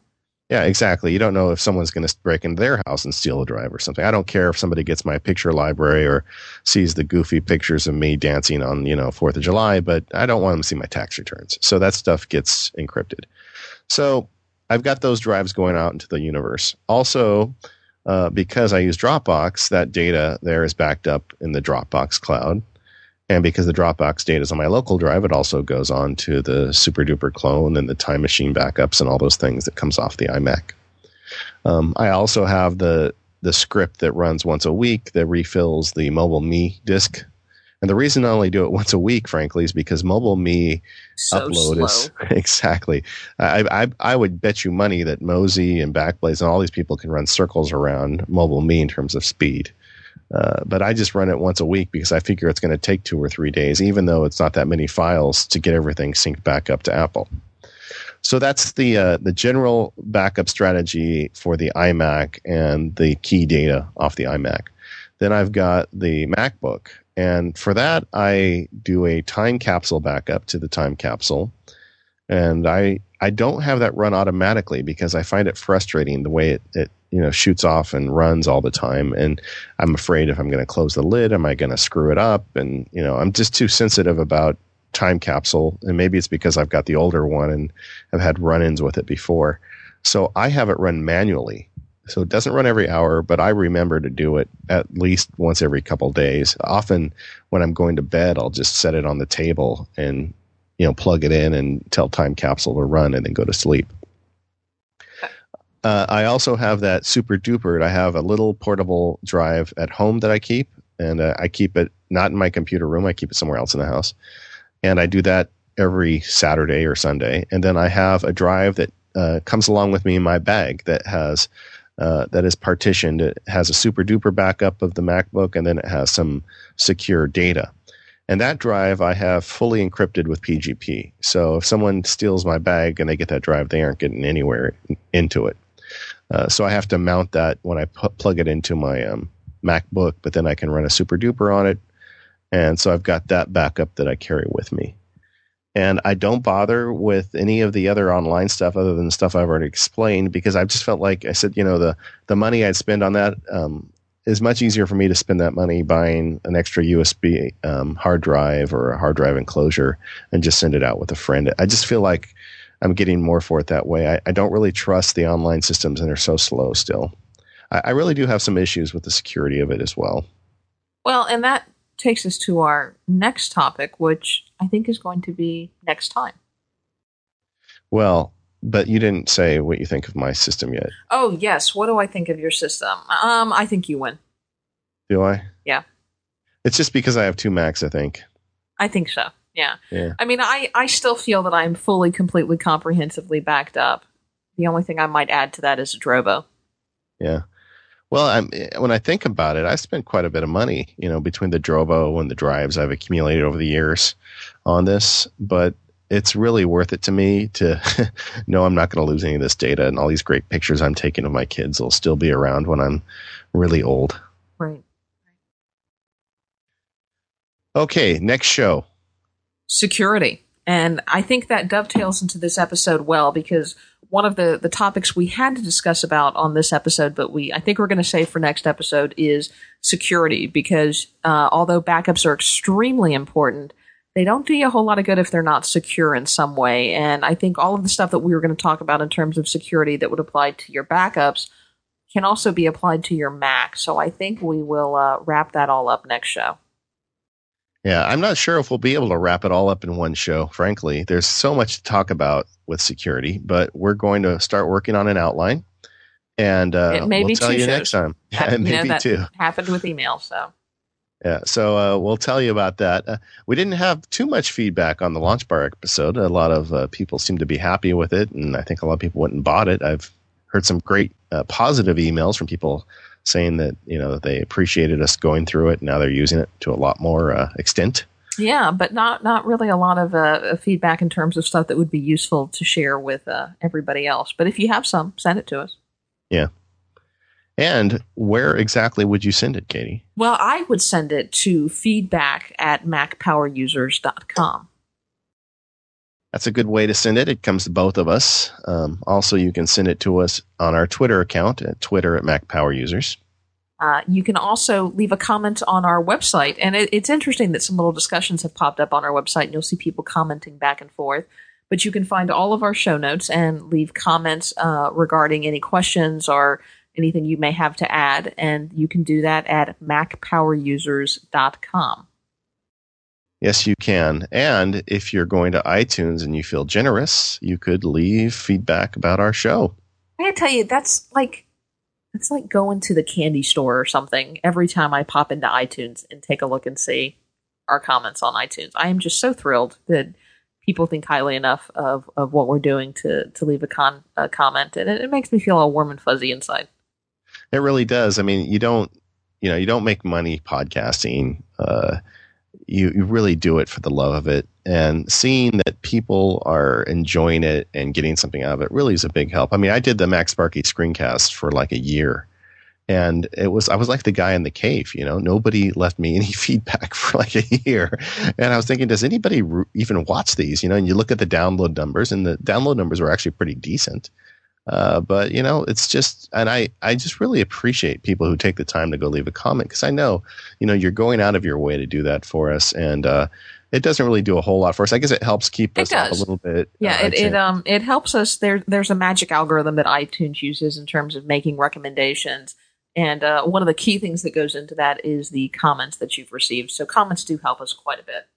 Yeah, exactly. You don't know if someone's going to break into their house and steal a drive or something. I don't care if somebody gets my picture library or sees the goofy pictures of me dancing on, you know, 4th of July, but I don't want them to see my tax returns. So that stuff gets encrypted. So I've got those drives going out into the universe. Also, uh, because I use Dropbox, that data there is backed up in the Dropbox cloud. And because the Dropbox data is on my local drive, it also goes on to the SuperDuper clone and the time machine backups and all those things that comes off the iMac. Um, I also have the the script that runs once a week that refills the MobileMe disk. And the reason I only do it once a week, frankly, is because MobileMe so upload slow. is exactly. I, I I would bet you money that Mozy and Backblaze and all these people can run circles around MobileMe in terms of speed. Uh, but I just run it once a week because I figure it's going to take two or three days, even though it's not that many files to get everything synced back up to Apple. So that's the uh, the general backup strategy for the iMac and the key data off the iMac. Then I've got the MacBook, and for that I do a time capsule backup to the time capsule, and I I don't have that run automatically because I find it frustrating the way it, it you know shoots off and runs all the time. And i'm afraid if i'm going to close the lid am i going to screw it up? And you know i'm just too sensitive about time capsule. And maybe it's because i've got the older one and i've had run-ins with it before. So i have it run manually. So it doesn't run every hour but i remember to do it at least once every couple days. Often when i'm going to bed i'll just set it on the table and you know, plug it in and tell time capsule to run and then go to sleep. Uh, I also have that SuperDuper. I have a little portable drive at home that I keep, and uh, I keep it not in my computer room. I keep it somewhere else in the house, and I do that every Saturday or Sunday. And then I have a drive that uh, comes along with me in my bag that has uh, that is partitioned. It has a SuperDuper backup of the MacBook, and then it has some secure data. And that drive I have fully encrypted with PGP. So if someone steals my bag and they get that drive, they aren't getting anywhere into it. Uh, so I have to mount that when I pu- plug it into my um, MacBook, but then I can run a SuperDuper on it. And so I've got that backup that I carry with me. And I don't bother with any of the other online stuff other than the stuff I've already explained because I just felt like I said, you know, the, the money I'd spend on that um, is much easier for me to spend that money buying an extra USB um, hard drive or a hard drive enclosure and just send it out with a friend. I just feel like I'm getting more for it that way. I, I don't really trust the online systems and they're so slow still. I, I really do have some issues with the security of it as well. Well, and that takes us to our next topic, which I think is going to be next time. Well, but you didn't say what you think of my system yet. Oh yes, what do I think of your system? Um, I think you win. Do I? Yeah. It's just because I have two Macs, I think. I think so. Yeah. Yeah. I mean, I I still feel that I'm fully, completely, comprehensively backed up. The only thing I might add to that is a Drobo. Yeah. Well, I'm, when I think about it, I spent quite a bit of money, you know, between the Drobo and the drives I've accumulated over the years on this. But it's really worth it to me to know I'm not going to lose any of this data and all these great pictures I'm taking of my kids will still be around when I'm really old. Right. Okay, next show. Security. And I think that dovetails into this episode well because one of the, the topics we had to discuss about on this episode, but we I think we're going to save for next episode is security because uh, although backups are extremely important, they don't do you a whole lot of good if they're not secure in some way. And I think all of the stuff that we were going to talk about in terms of security that would apply to your backups can also be applied to your Mac. So I think we will uh, wrap that all up next show. Yeah, I'm not sure if we'll be able to wrap it all up in one show, frankly. There's so much to talk about with security, but we're going to start working on an outline. And uh, it may we'll be tell you shows. next time. Yeah, you know, maybe that two. Happened with email, so Yeah, so uh, we'll tell you about that. Uh, we didn't have too much feedback on the LaunchBar episode. A lot of uh, people seem to be happy with it, and I think a lot of people went and bought it. I've heard some great uh, positive emails from people saying that you know that they appreciated us going through it. And now they're using it to a lot more uh, extent. yeah, but not not really a lot of uh, feedback in terms of stuff that would be useful to share with uh, everybody else. But if you have some, send it to us. And where exactly would you send it, Katie? Well, I would send it to feedback at macpowerusers.com. That's a good way to send it. It comes to both of us. Um, also, you can send it to us on our Twitter account at Twitter at macpowerusers. Uh, you can also leave a comment on our website. And it, it's interesting that some little discussions have popped up on our website, and you'll see people commenting back and forth. But you can find all of our show notes and leave comments uh, regarding any questions or anything you may have to add. And you can do that at macpowerusers.com. Yes, you can. And if you're going to iTunes and you feel generous, you could leave feedback about our show. I gotta tell you, that's like it's like going to the candy store or something every time I pop into iTunes and take a look and see our comments on iTunes. I am just so thrilled that people think highly enough of, of what we're doing to to leave a con a comment, and it, it makes me feel all warm and fuzzy inside. It really does. I mean, you don't, you know, you don't make money podcasting. Uh, you, you really do it for the love of it. And seeing that people are enjoying it and getting something out of it really is a big help. I mean, I did the MacSparky screencast for like a year. And it was, I was like the guy in the cave, you know, nobody left me any feedback for like a year. And I was thinking, does anybody re- even watch these? You know, and you look at the download numbers and the download numbers were actually pretty decent. Uh, but you know, it's just, and I, I just really appreciate people who take the time to go leave a comment because I know, you know, you're going out of your way to do that for us, and uh, it doesn't really do a whole lot for us. I guess it helps keep It us up a little bit. Yeah, uh, it, it um it helps us. There there's a magic algorithm that iTunes uses in terms of making recommendations, and uh, one of the key things that goes into that is the comments that you've received. So comments do help us quite a bit.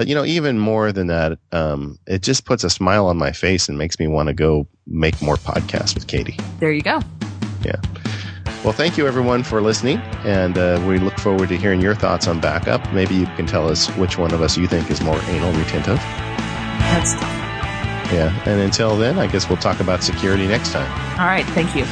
But you know, even more than that, um, it just puts a smile on my face and makes me want to go make more podcasts with Katie. There you go. Yeah. Well, thank you everyone for listening, and uh, we look forward to hearing your thoughts on backup. Maybe you can tell us which one of us you think is more anal retentive. That's tough. Yeah, and until then, I guess we'll talk about security next time. All right. Thank you.